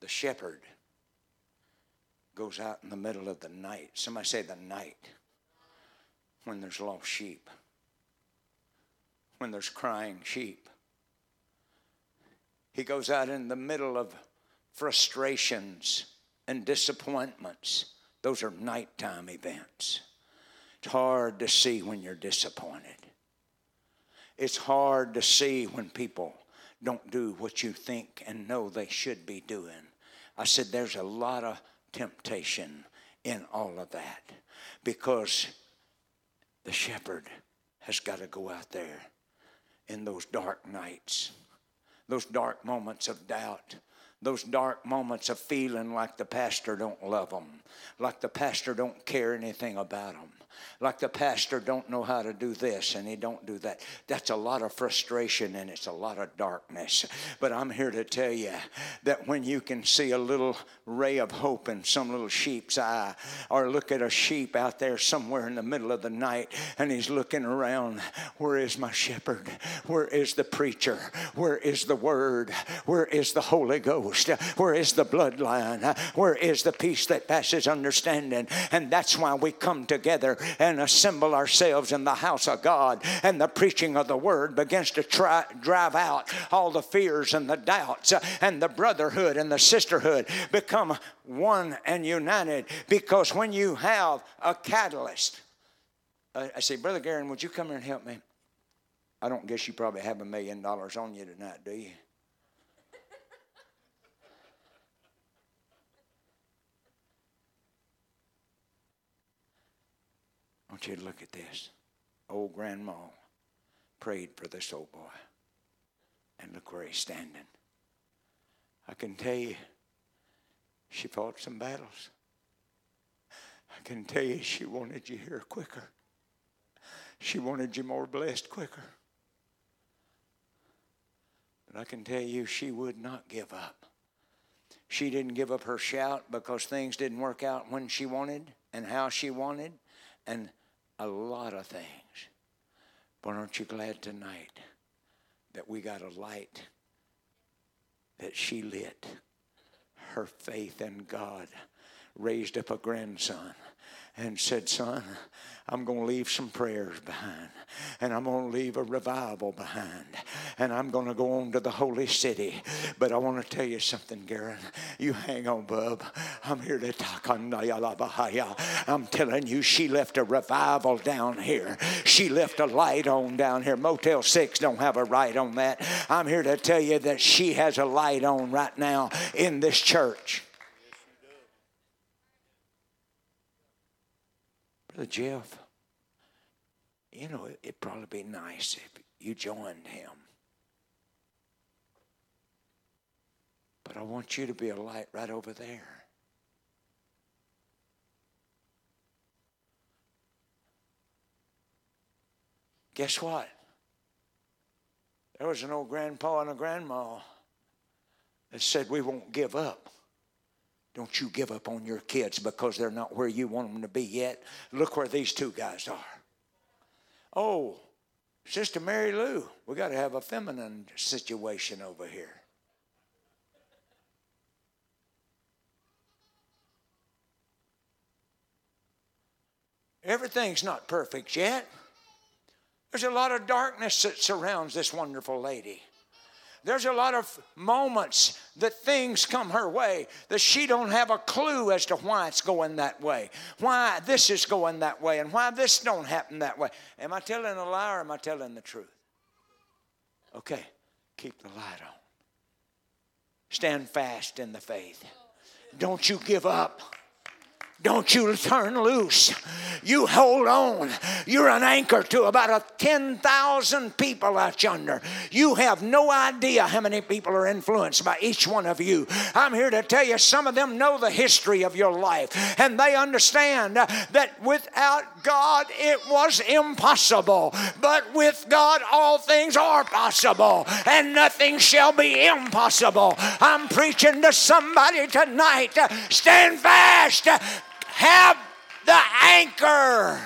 The shepherd goes out in the middle of the night. Somebody say the night when there's lost sheep, when there's crying sheep. He goes out in the middle of frustrations and disappointments. Those are nighttime events. It's hard to see when you're disappointed. It's hard to see when people don't do what you think and know they should be doing. I said there's a lot of temptation in all of that. Because the shepherd has got to go out there in those dark nights, those dark moments of doubt, those dark moments of feeling like the pastor don't love them, like the pastor don't care anything about them, like the pastor don't know how to do this and he don't do that. That's a lot of frustration and it's a lot of darkness. But I'm here to tell you that when you can see a little ray of hope in some little sheep's eye, or look at a sheep out there somewhere in the middle of the night and he's looking around, where is my shepherd? Where is the preacher? Where is the word? Where is the Holy Ghost? Where is the bloodline? Where is the peace that passes understanding? And that's why we come together and assemble ourselves in the house of God. And the preaching of the word begins to try, drive out all the fears and the doubts. And the brotherhood and the sisterhood become one and united because when you have a catalyst, uh, I say, Brother Garen, would you come here and help me? I don't guess you probably have a million dollars on you tonight, do you? Want you to look at this. Old grandma prayed for this old boy. And look where he's standing. I can tell you, she fought some battles. I can tell you, she wanted you here quicker. She wanted you more blessed quicker. But I can tell you, she would not give up. She didn't give up her shout because things didn't work out when she wanted and how she wanted. And a lot of things. But aren't you glad tonight that we got a light that she lit? Her faith in God raised up a grandson and said, Son, I'm going to leave some prayers behind, and I'm going to leave a revival behind, and I'm going to go on to the holy city. But I want to tell you something, Garen. You hang on, bub. I'm here to talk on Naya La Bahaya. I'm telling you, she left a revival down here. She left a light on down here. Motel 6 don't have a light on that. I'm here to tell you that she has a light on right now in this church. Brother Jeff, you know, it'd probably be nice if you joined him. But I want you to be a light right over there. Guess what? There was an old grandpa and a grandma that said, We won't give up. Don't you give up on your kids because they're not where you want them to be yet. Look where these two guys are. Oh, Sister Mary Lou, we got to have a feminine situation over here. Everything's not perfect yet. There's a lot of darkness that surrounds this wonderful lady. There's a lot of moments that things come her way that she don't have a clue as to why it's going that way, why this is going that way, and why this don't happen that way. Am I telling a lie or am I telling the truth? Okay, keep the light on. Stand fast in the faith. Don't you give up. Don't you turn loose. You hold on. You're an anchor to about a 10,000 people out yonder. You have no idea how many people are influenced by each one of you. I'm here to tell you some of them know the history of your life and they understand that without God it was impossible. But with God all things are possible and nothing shall be impossible. I'm preaching to somebody tonight. Stand fast have the anchor.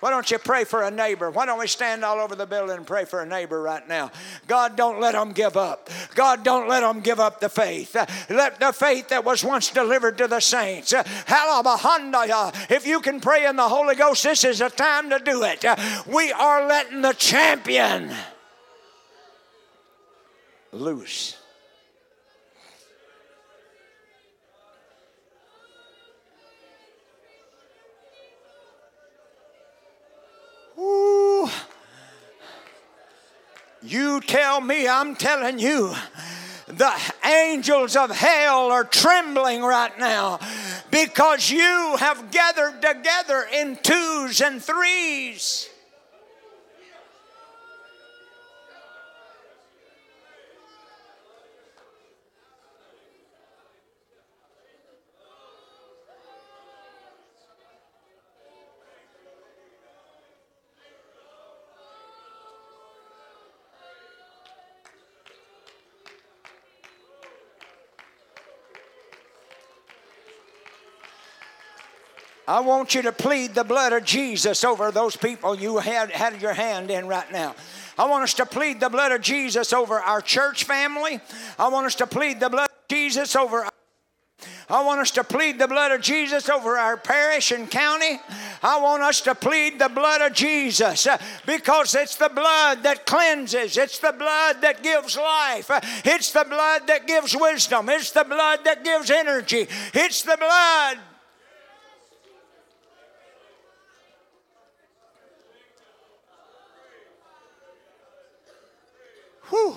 Why don't you pray for a neighbor? Why don't we stand all over the building and pray for a neighbor right now? God, don't let them give up. God, don't let them give up the faith. Let the faith that was once delivered to the saints. If you can pray in the Holy Ghost, this is a time to do it. We are letting the champion loose. Ooh. You tell me, I'm telling you, the angels of hell are trembling right now because you have gathered together in twos and threes. I want you to plead the blood of Jesus over those people you had, had your hand in right now. I want us to plead the blood of Jesus over our church family. I want us to plead the blood of Jesus over I want us to plead the blood of Jesus over our parish and county. I want us to plead the blood of Jesus uh, because it's the blood that cleanses, it's the blood that gives life, uh, it's the blood that gives wisdom, it's the blood that gives energy, it's the blood Whew.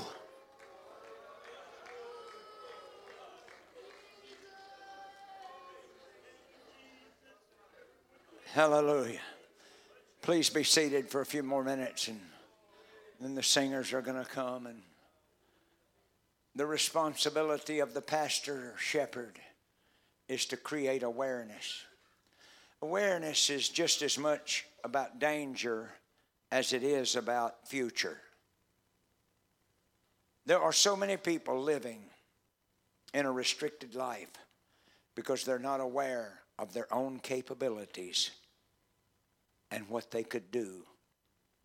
Hallelujah. Please be seated for a few more minutes and then the singers are going to come and the responsibility of the pastor or shepherd is to create awareness. Awareness is just as much about danger as it is about future. There are so many people living in a restricted life because they're not aware of their own capabilities and what they could do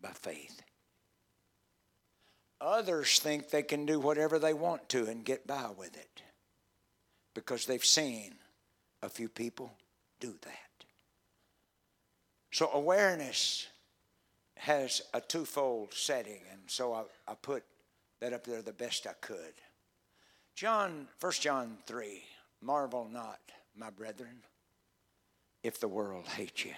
by faith. Others think they can do whatever they want to and get by with it because they've seen a few people do that. So, awareness has a twofold setting, and so I, I put that up there the best I could. John, 1 John 3 Marvel not, my brethren, if the world hates you.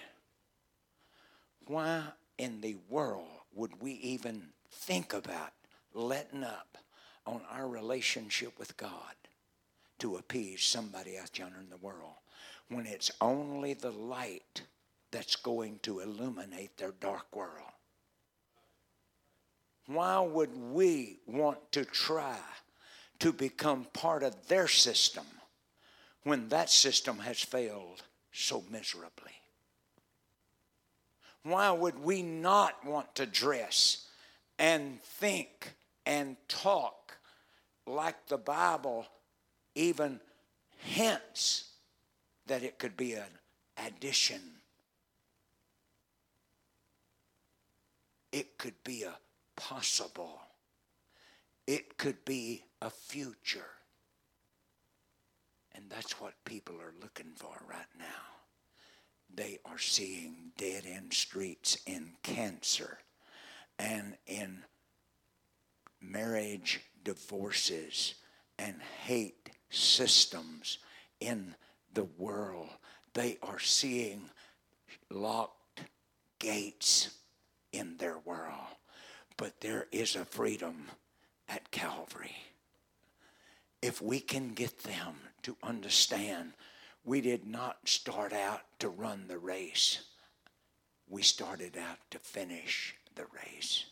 Why in the world would we even think about letting up on our relationship with God to appease somebody out yonder in the world when it's only the light that's going to illuminate their dark world? Why would we want to try to become part of their system when that system has failed so miserably? Why would we not want to dress and think and talk like the Bible even hints that it could be an addition? It could be a possible. It could be a future. And that's what people are looking for right now. They are seeing dead end streets in cancer and in marriage divorces and hate systems in the world. They are seeing locked gates in their world. But there is a freedom at Calvary. If we can get them to understand we did not start out to run the race, we started out to finish the race.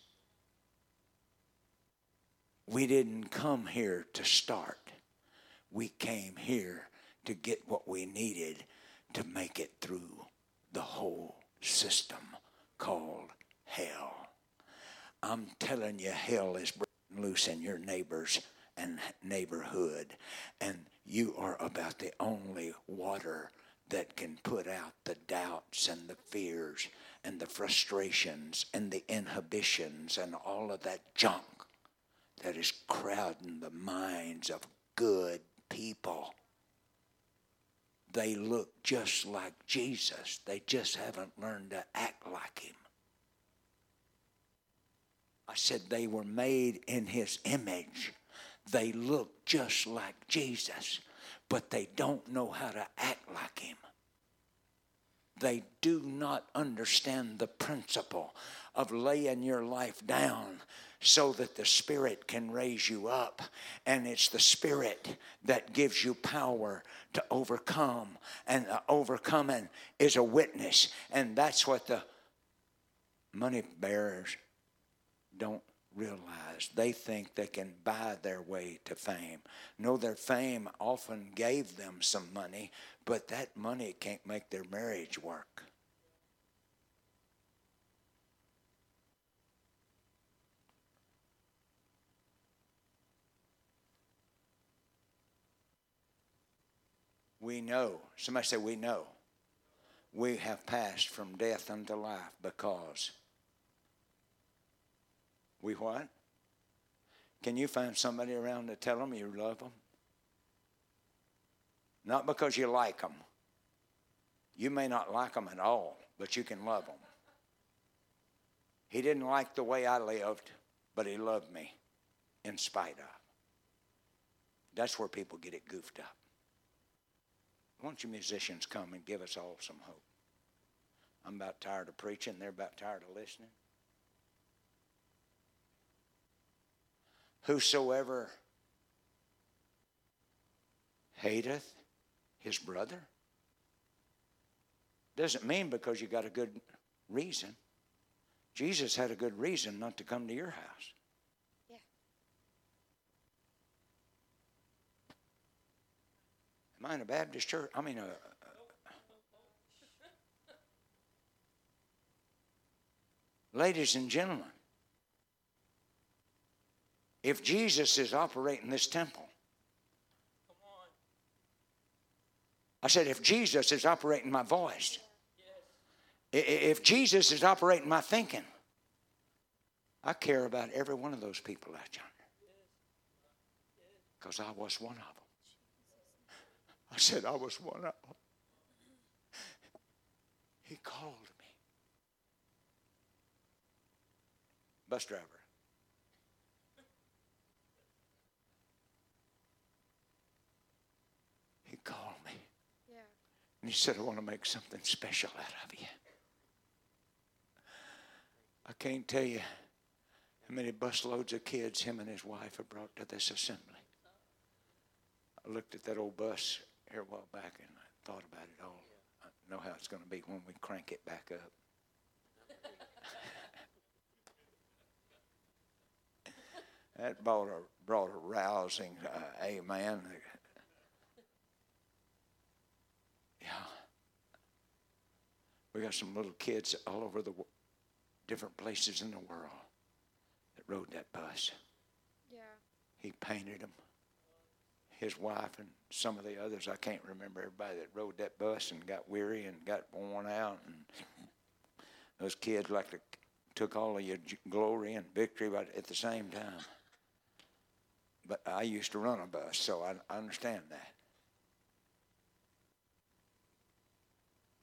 We didn't come here to start. We came here to get what we needed to make it through the whole system called hell. I'm telling you, hell is breaking loose in your neighbors and neighborhood, and you are about the only water that can put out the doubts and the fears and the frustrations and the inhibitions and all of that junk that is crowding the minds of good people. They look just like Jesus, they just haven't learned to act like him. I said they were made in his image. They look just like Jesus, but they don't know how to act like him. They do not understand the principle of laying your life down so that the Spirit can raise you up. And it's the Spirit that gives you power to overcome. And uh, overcoming is a witness. And that's what the money bearers don't realize. They think they can buy their way to fame. No, their fame often gave them some money, but that money can't make their marriage work. We know. Somebody say, We know. We have passed from death unto life because we what? Can you find somebody around to tell them you love them? Not because you like them. You may not like them at all, but you can love them. He didn't like the way I lived, but he loved me in spite of. That's where people get it goofed up. Why don't you musicians come and give us all some hope? I'm about tired of preaching. They're about tired of listening. Whosoever hateth his brother doesn't mean because you got a good reason. Jesus had a good reason not to come to your house. Yeah. Am I in a Baptist church? I mean, a, Ladies and gentlemen, if Jesus is operating this temple, I said, if Jesus is operating my voice, if Jesus is operating my thinking, I care about every one of those people out yonder. Because I was one of them. I said, I was one of them. He called me. Bus driver. He called me. Yeah. And he said, I want to make something special out of you. I can't tell you how many busloads of kids him and his wife have brought to this assembly. I looked at that old bus here a while back and I thought about it all. I know how it's going to be when we crank it back up. that brought a, brought a rousing uh, amen. Yeah. We got some little kids all over the different places in the world that rode that bus. Yeah. He painted them his wife and some of the others. I can't remember everybody that rode that bus and got weary and got worn out. And those kids like to, took all of your glory and victory but at the same time. But I used to run a bus, so I, I understand that.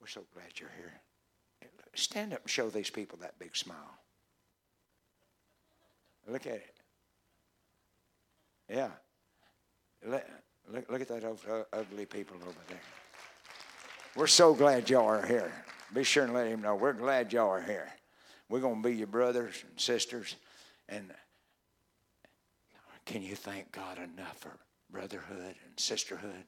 We're so glad you're here. Stand up and show these people that big smile. Look at it. Yeah. Look, look, at that ugly people over there. We're so glad y'all are here. Be sure and let him know we're glad y'all are here. We're going to be your brothers and sisters. And can you thank God enough for brotherhood and sisterhood?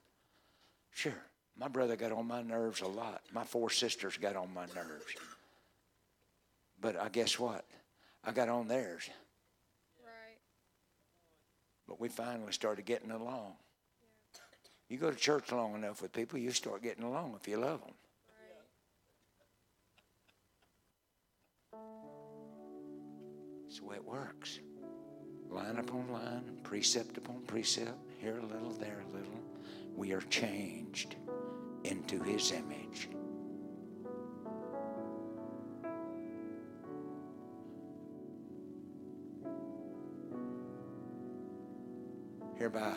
Sure. My brother got on my nerves a lot. My four sisters got on my nerves. But I guess what? I got on theirs. Right. But we finally started getting along. You go to church long enough with people, you start getting along if you love them. That's the way it works. Line upon line, precept upon precept, here a little, there a little. We are changed into his image. Hereby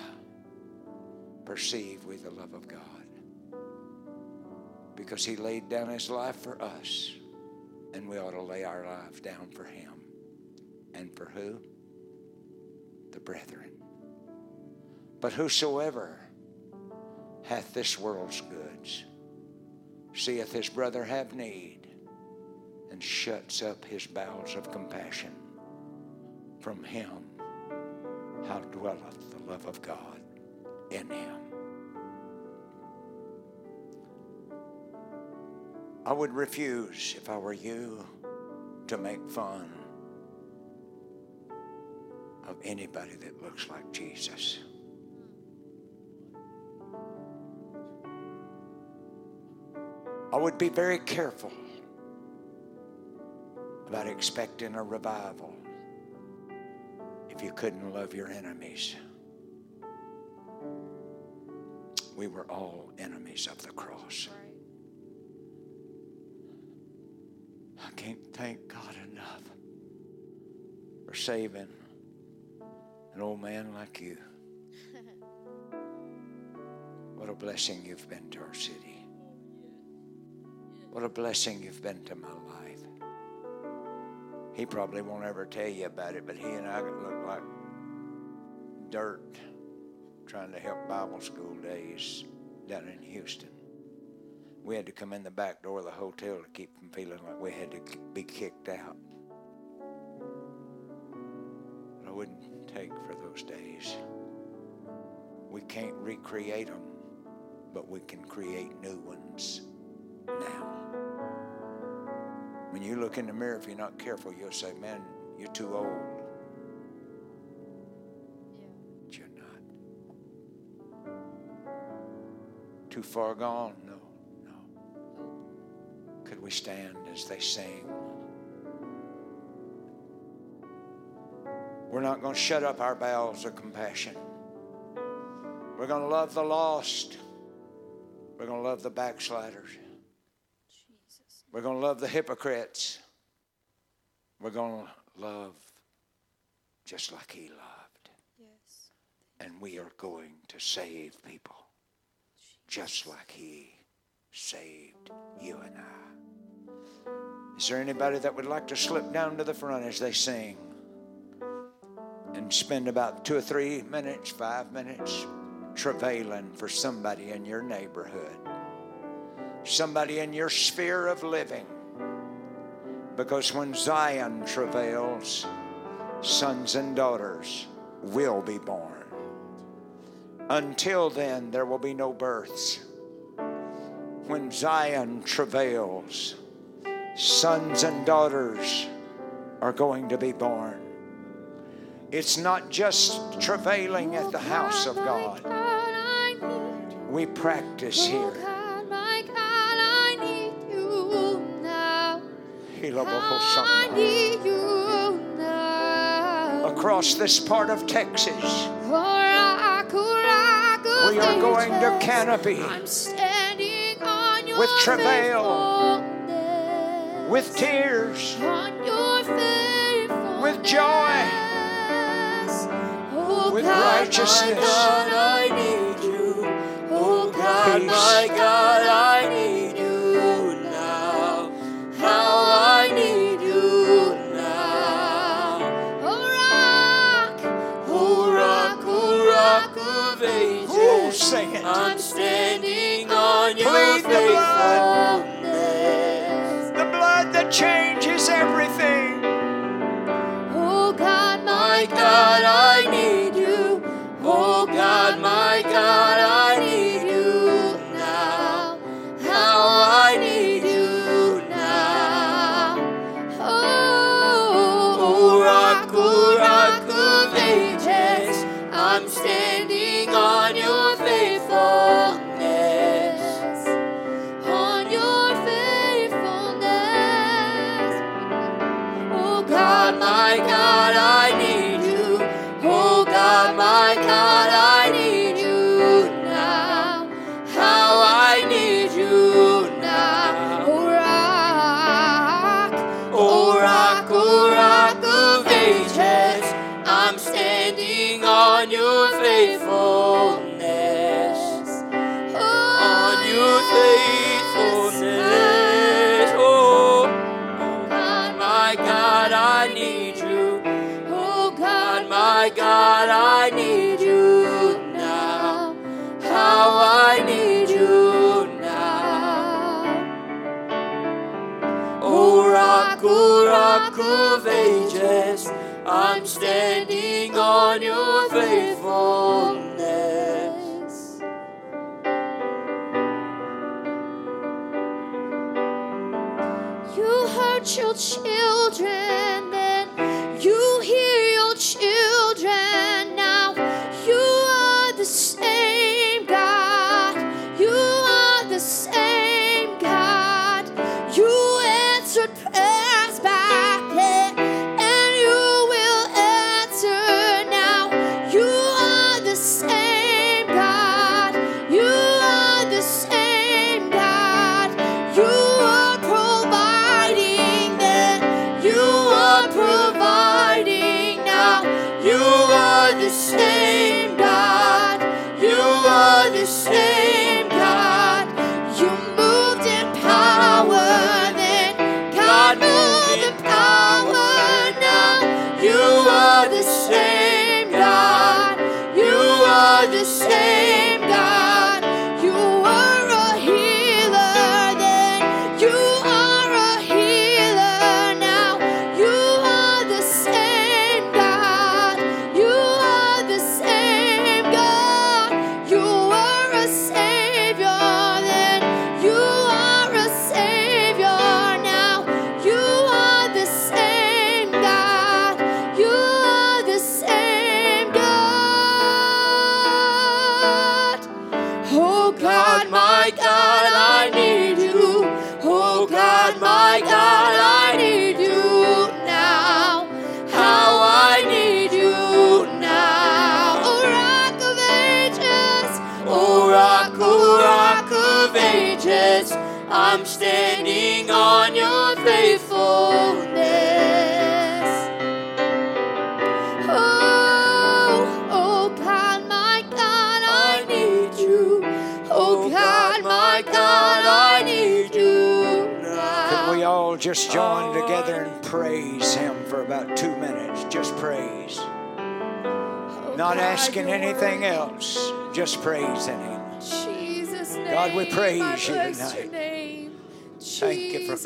perceive we the love of God. Because he laid down his life for us, and we ought to lay our lives down for him. And for who? The brethren. But whosoever hath this world's goods seeth his brother have need and shuts up his bowels of compassion from him how dwelleth the love of God in him. I would refuse, if I were you, to make fun of anybody that looks like Jesus. I would be very careful about expecting a revival if you couldn't love your enemies. We were all enemies of the cross. I can't thank God enough for saving an old man like you. What a blessing you've been to our city. What a blessing you've been to my life. He probably won't ever tell you about it, but he and I look like dirt trying to help Bible school days down in Houston. We had to come in the back door of the hotel to keep from feeling like we had to be kicked out. But I wouldn't take for those days. We can't recreate them, but we can create new ones now. When you look in the mirror, if you're not careful, you'll say, Man, you're too old. Yeah. But you're not. Too far gone? No, no. Could we stand as they sing? We're not going to shut up our bowels of compassion. We're going to love the lost. We're going to love the backsliders. We're going to love the hypocrites. We're going to love just like He loved. Yes. And we are going to save people just like He saved you and I. Is there anybody that would like to slip down to the front as they sing and spend about two or three minutes, five minutes travailing for somebody in your neighborhood, somebody in your sphere of living? Because when Zion travails, sons and daughters will be born. Until then, there will be no births. When Zion travails, sons and daughters are going to be born. It's not just travailing at the house of God. We practice here. Across this part of Texas, Rock, rock of we are going to. Canopy I'm standing on your With travail. with tears, on your faithfulness. with joy, with oh, God, righteousness. God, I need you. Oh God, Peace. my God, of ages, I'm standing on your faithfulness. You hurt your children.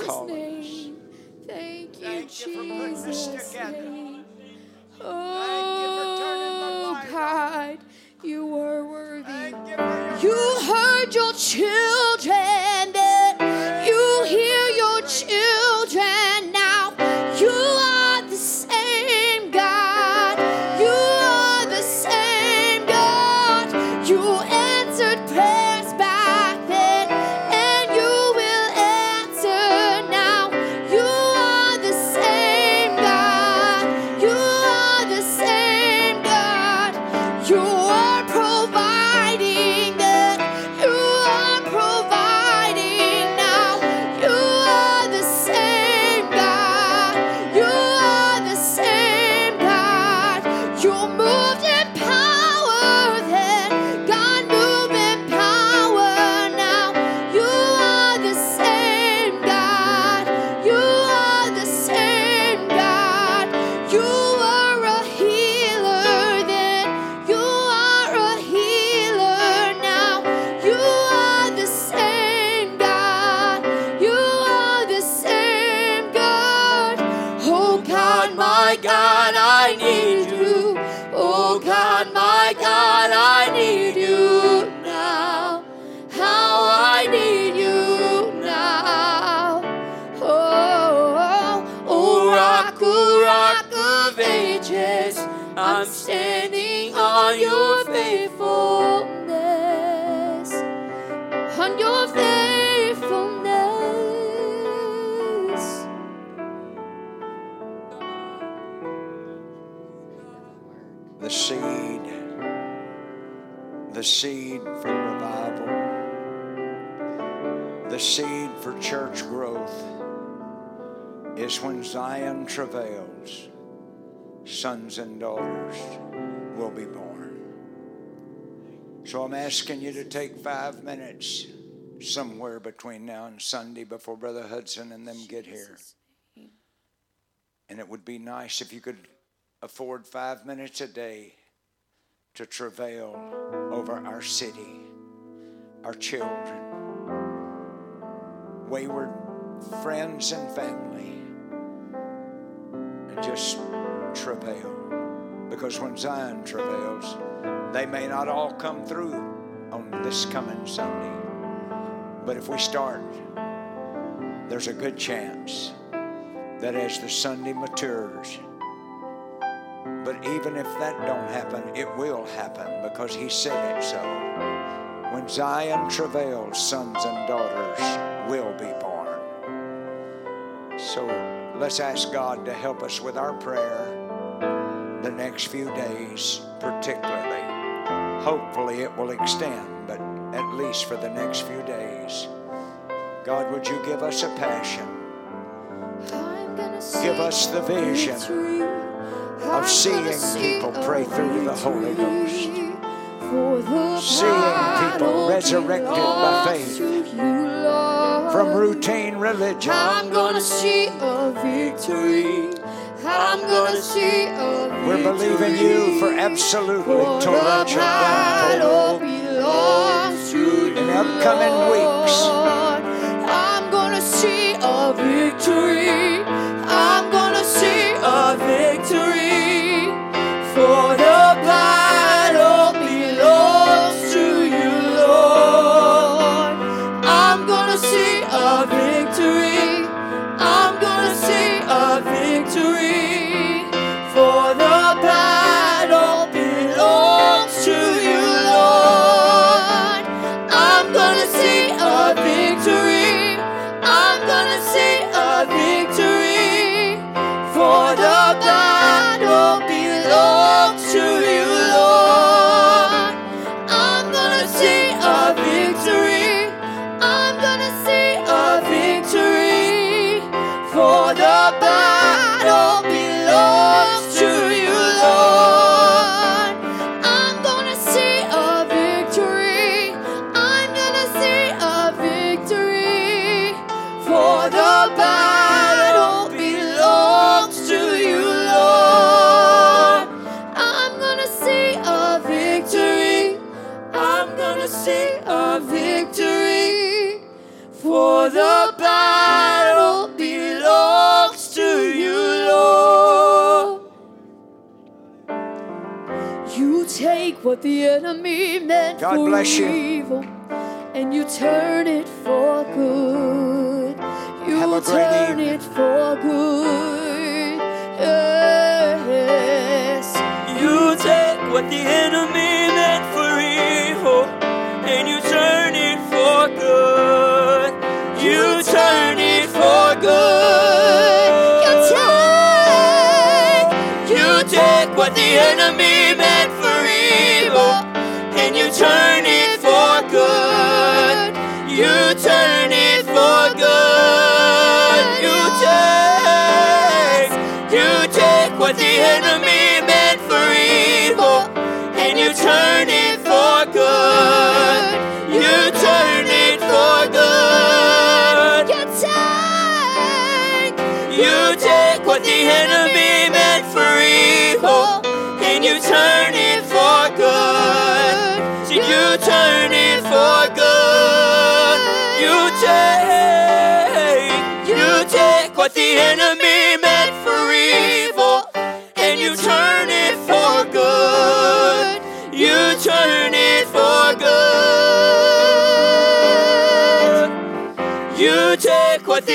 calling Thank you, Thank Jesus. For putting us together. Oh, God, you are worthy. You heard your children. God, my God, I need you. Oh God, my God, I need you now. How I need you now. Oh, oh, oh rock, oh, rock of ages, I'm standing on your the seed for revival, the seed for church growth is when Zion travails, sons and daughters will be born. So I'm asking you to take five minutes somewhere between now and Sunday before Brother Hudson and them get here. And it would be nice if you could afford five minutes a day to travail over our city, our children, wayward friends and family, and just travail. Because when Zion travails, they may not all come through on this coming Sunday. But if we start, there's a good chance that as the Sunday matures, but even if that don't happen, it will happen because he said it so. When Zion travails, sons and daughters will be born. So let's ask God to help us with our prayer the next few days, particularly. Hopefully, it will extend, but at least for the next few days. God, would you give us a passion? Give us the vision of seeing people pray through the Holy Ghost. Seeing people resurrected by faith from routine religion. I'm gonna see a victory. I'm gonna see a victory. We're believing you for absolutely For the torrential battle downpour. belongs to you, In upcoming weeks. I'm gonna see a victory. Bless you. evil and you turn it for good. You Have a great turn evening. it for good. Yes. You take what the enemy enemy meant for evil and you turn it for good. You turn it for good. you take, You take what the enemy meant for evil and you turn it for good. See, you turn it for good. You take, you take what the enemy meant for evil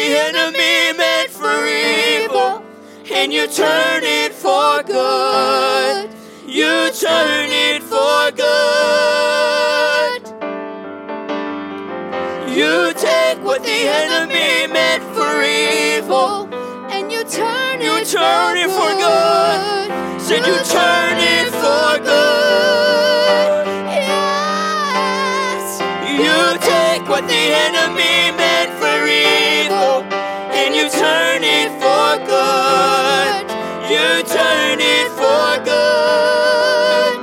the enemy meant for evil and you turn it for good. You turn it for good. You take what the enemy meant for evil. and you turn You it turn for it for good. Said you turn it for good. Yes. You take what the enemy meant for evil you turn it for good. You turn it for good.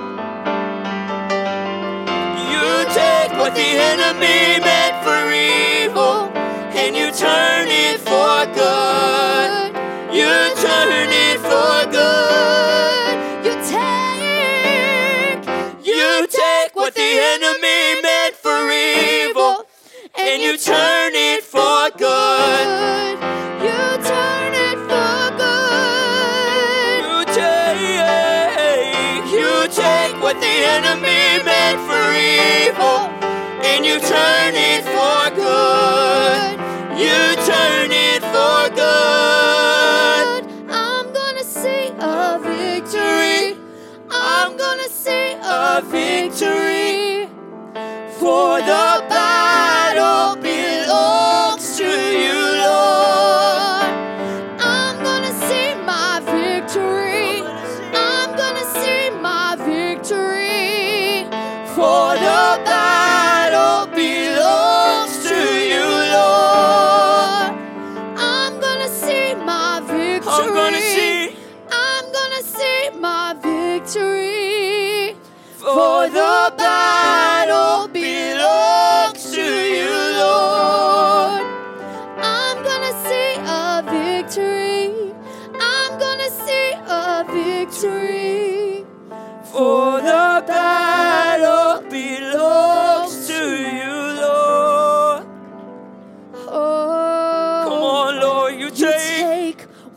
You take what the enemy meant for evil and you turn it for good. You turn it for good. You take. You take what the enemy meant for evil and you turn it for good. For evil and you turn it for good. You turn it for good. I'm gonna see a victory. I'm gonna see a victory. For the battle belongs to you,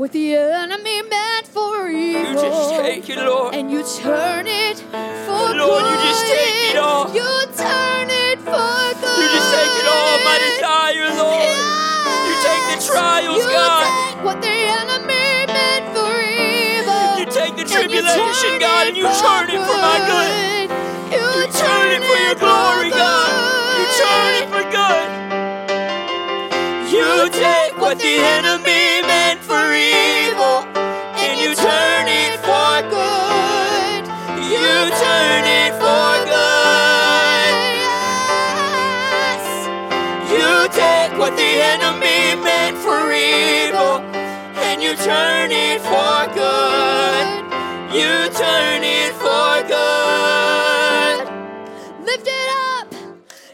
what the enemy meant for evil. You just take it, Lord. and you turn it for Lord, you just take it all. You turn it for good. You just take it all, my desire, Lord. You take the trials, you God. take what the enemy meant for evil. You take the and tribulation, turn God, and you turn it for my good. You, You turn it for your glory, God. You turn it for good. You take what the enemy turn it for good. You turn it for good. Lift it up.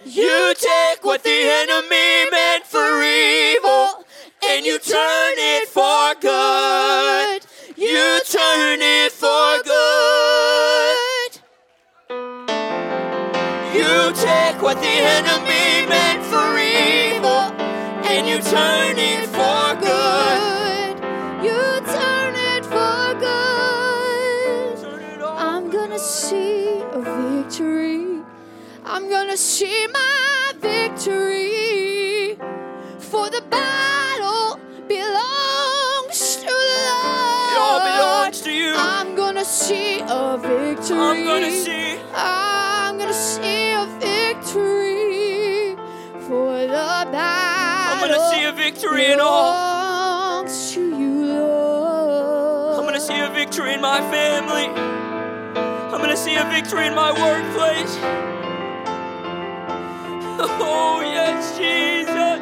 You take what the enemy meant for evil and you turn it for good. You turn it for good. You take what the enemy meant for evil and you turn it for good. A victory. I'm gonna see my victory. For the battle belongs to the Lord. It all belongs to you. I'm gonna see a victory. I'm gonna see. I'm gonna see a victory. For the battle. I'm gonna see a victory in all. belongs to you, Lord. I'm gonna see a victory in my family. I'm gonna see a victory in my workplace. Oh, yes, Jesus.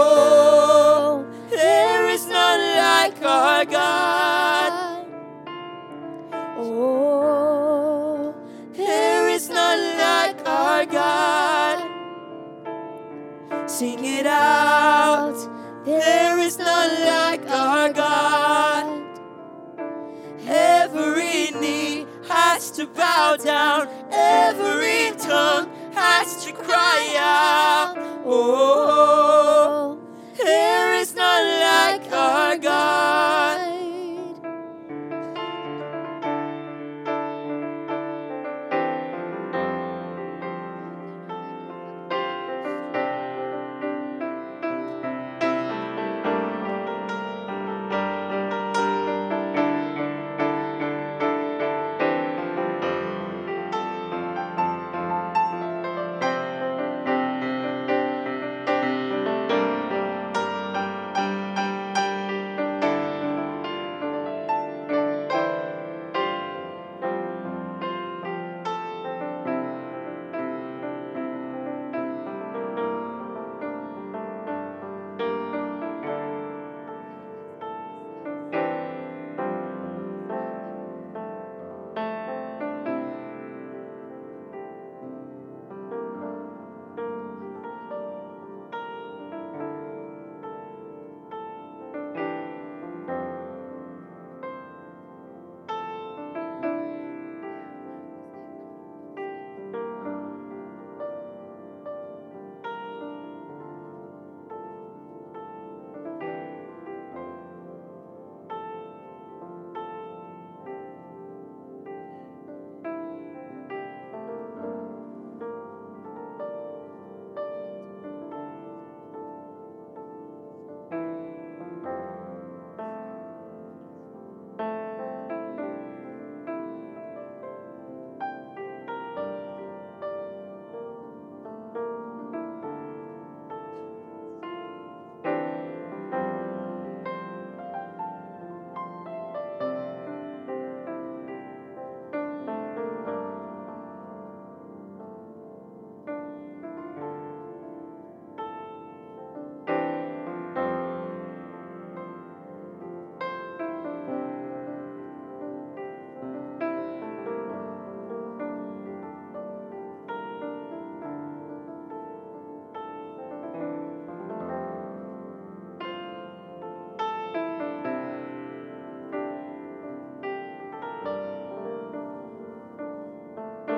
Oh, there is none like our God. Oh, there is none like our God. Sing it out. There is none like our God. Every knee has to bow down, every tongue has to cry out. Oh. God.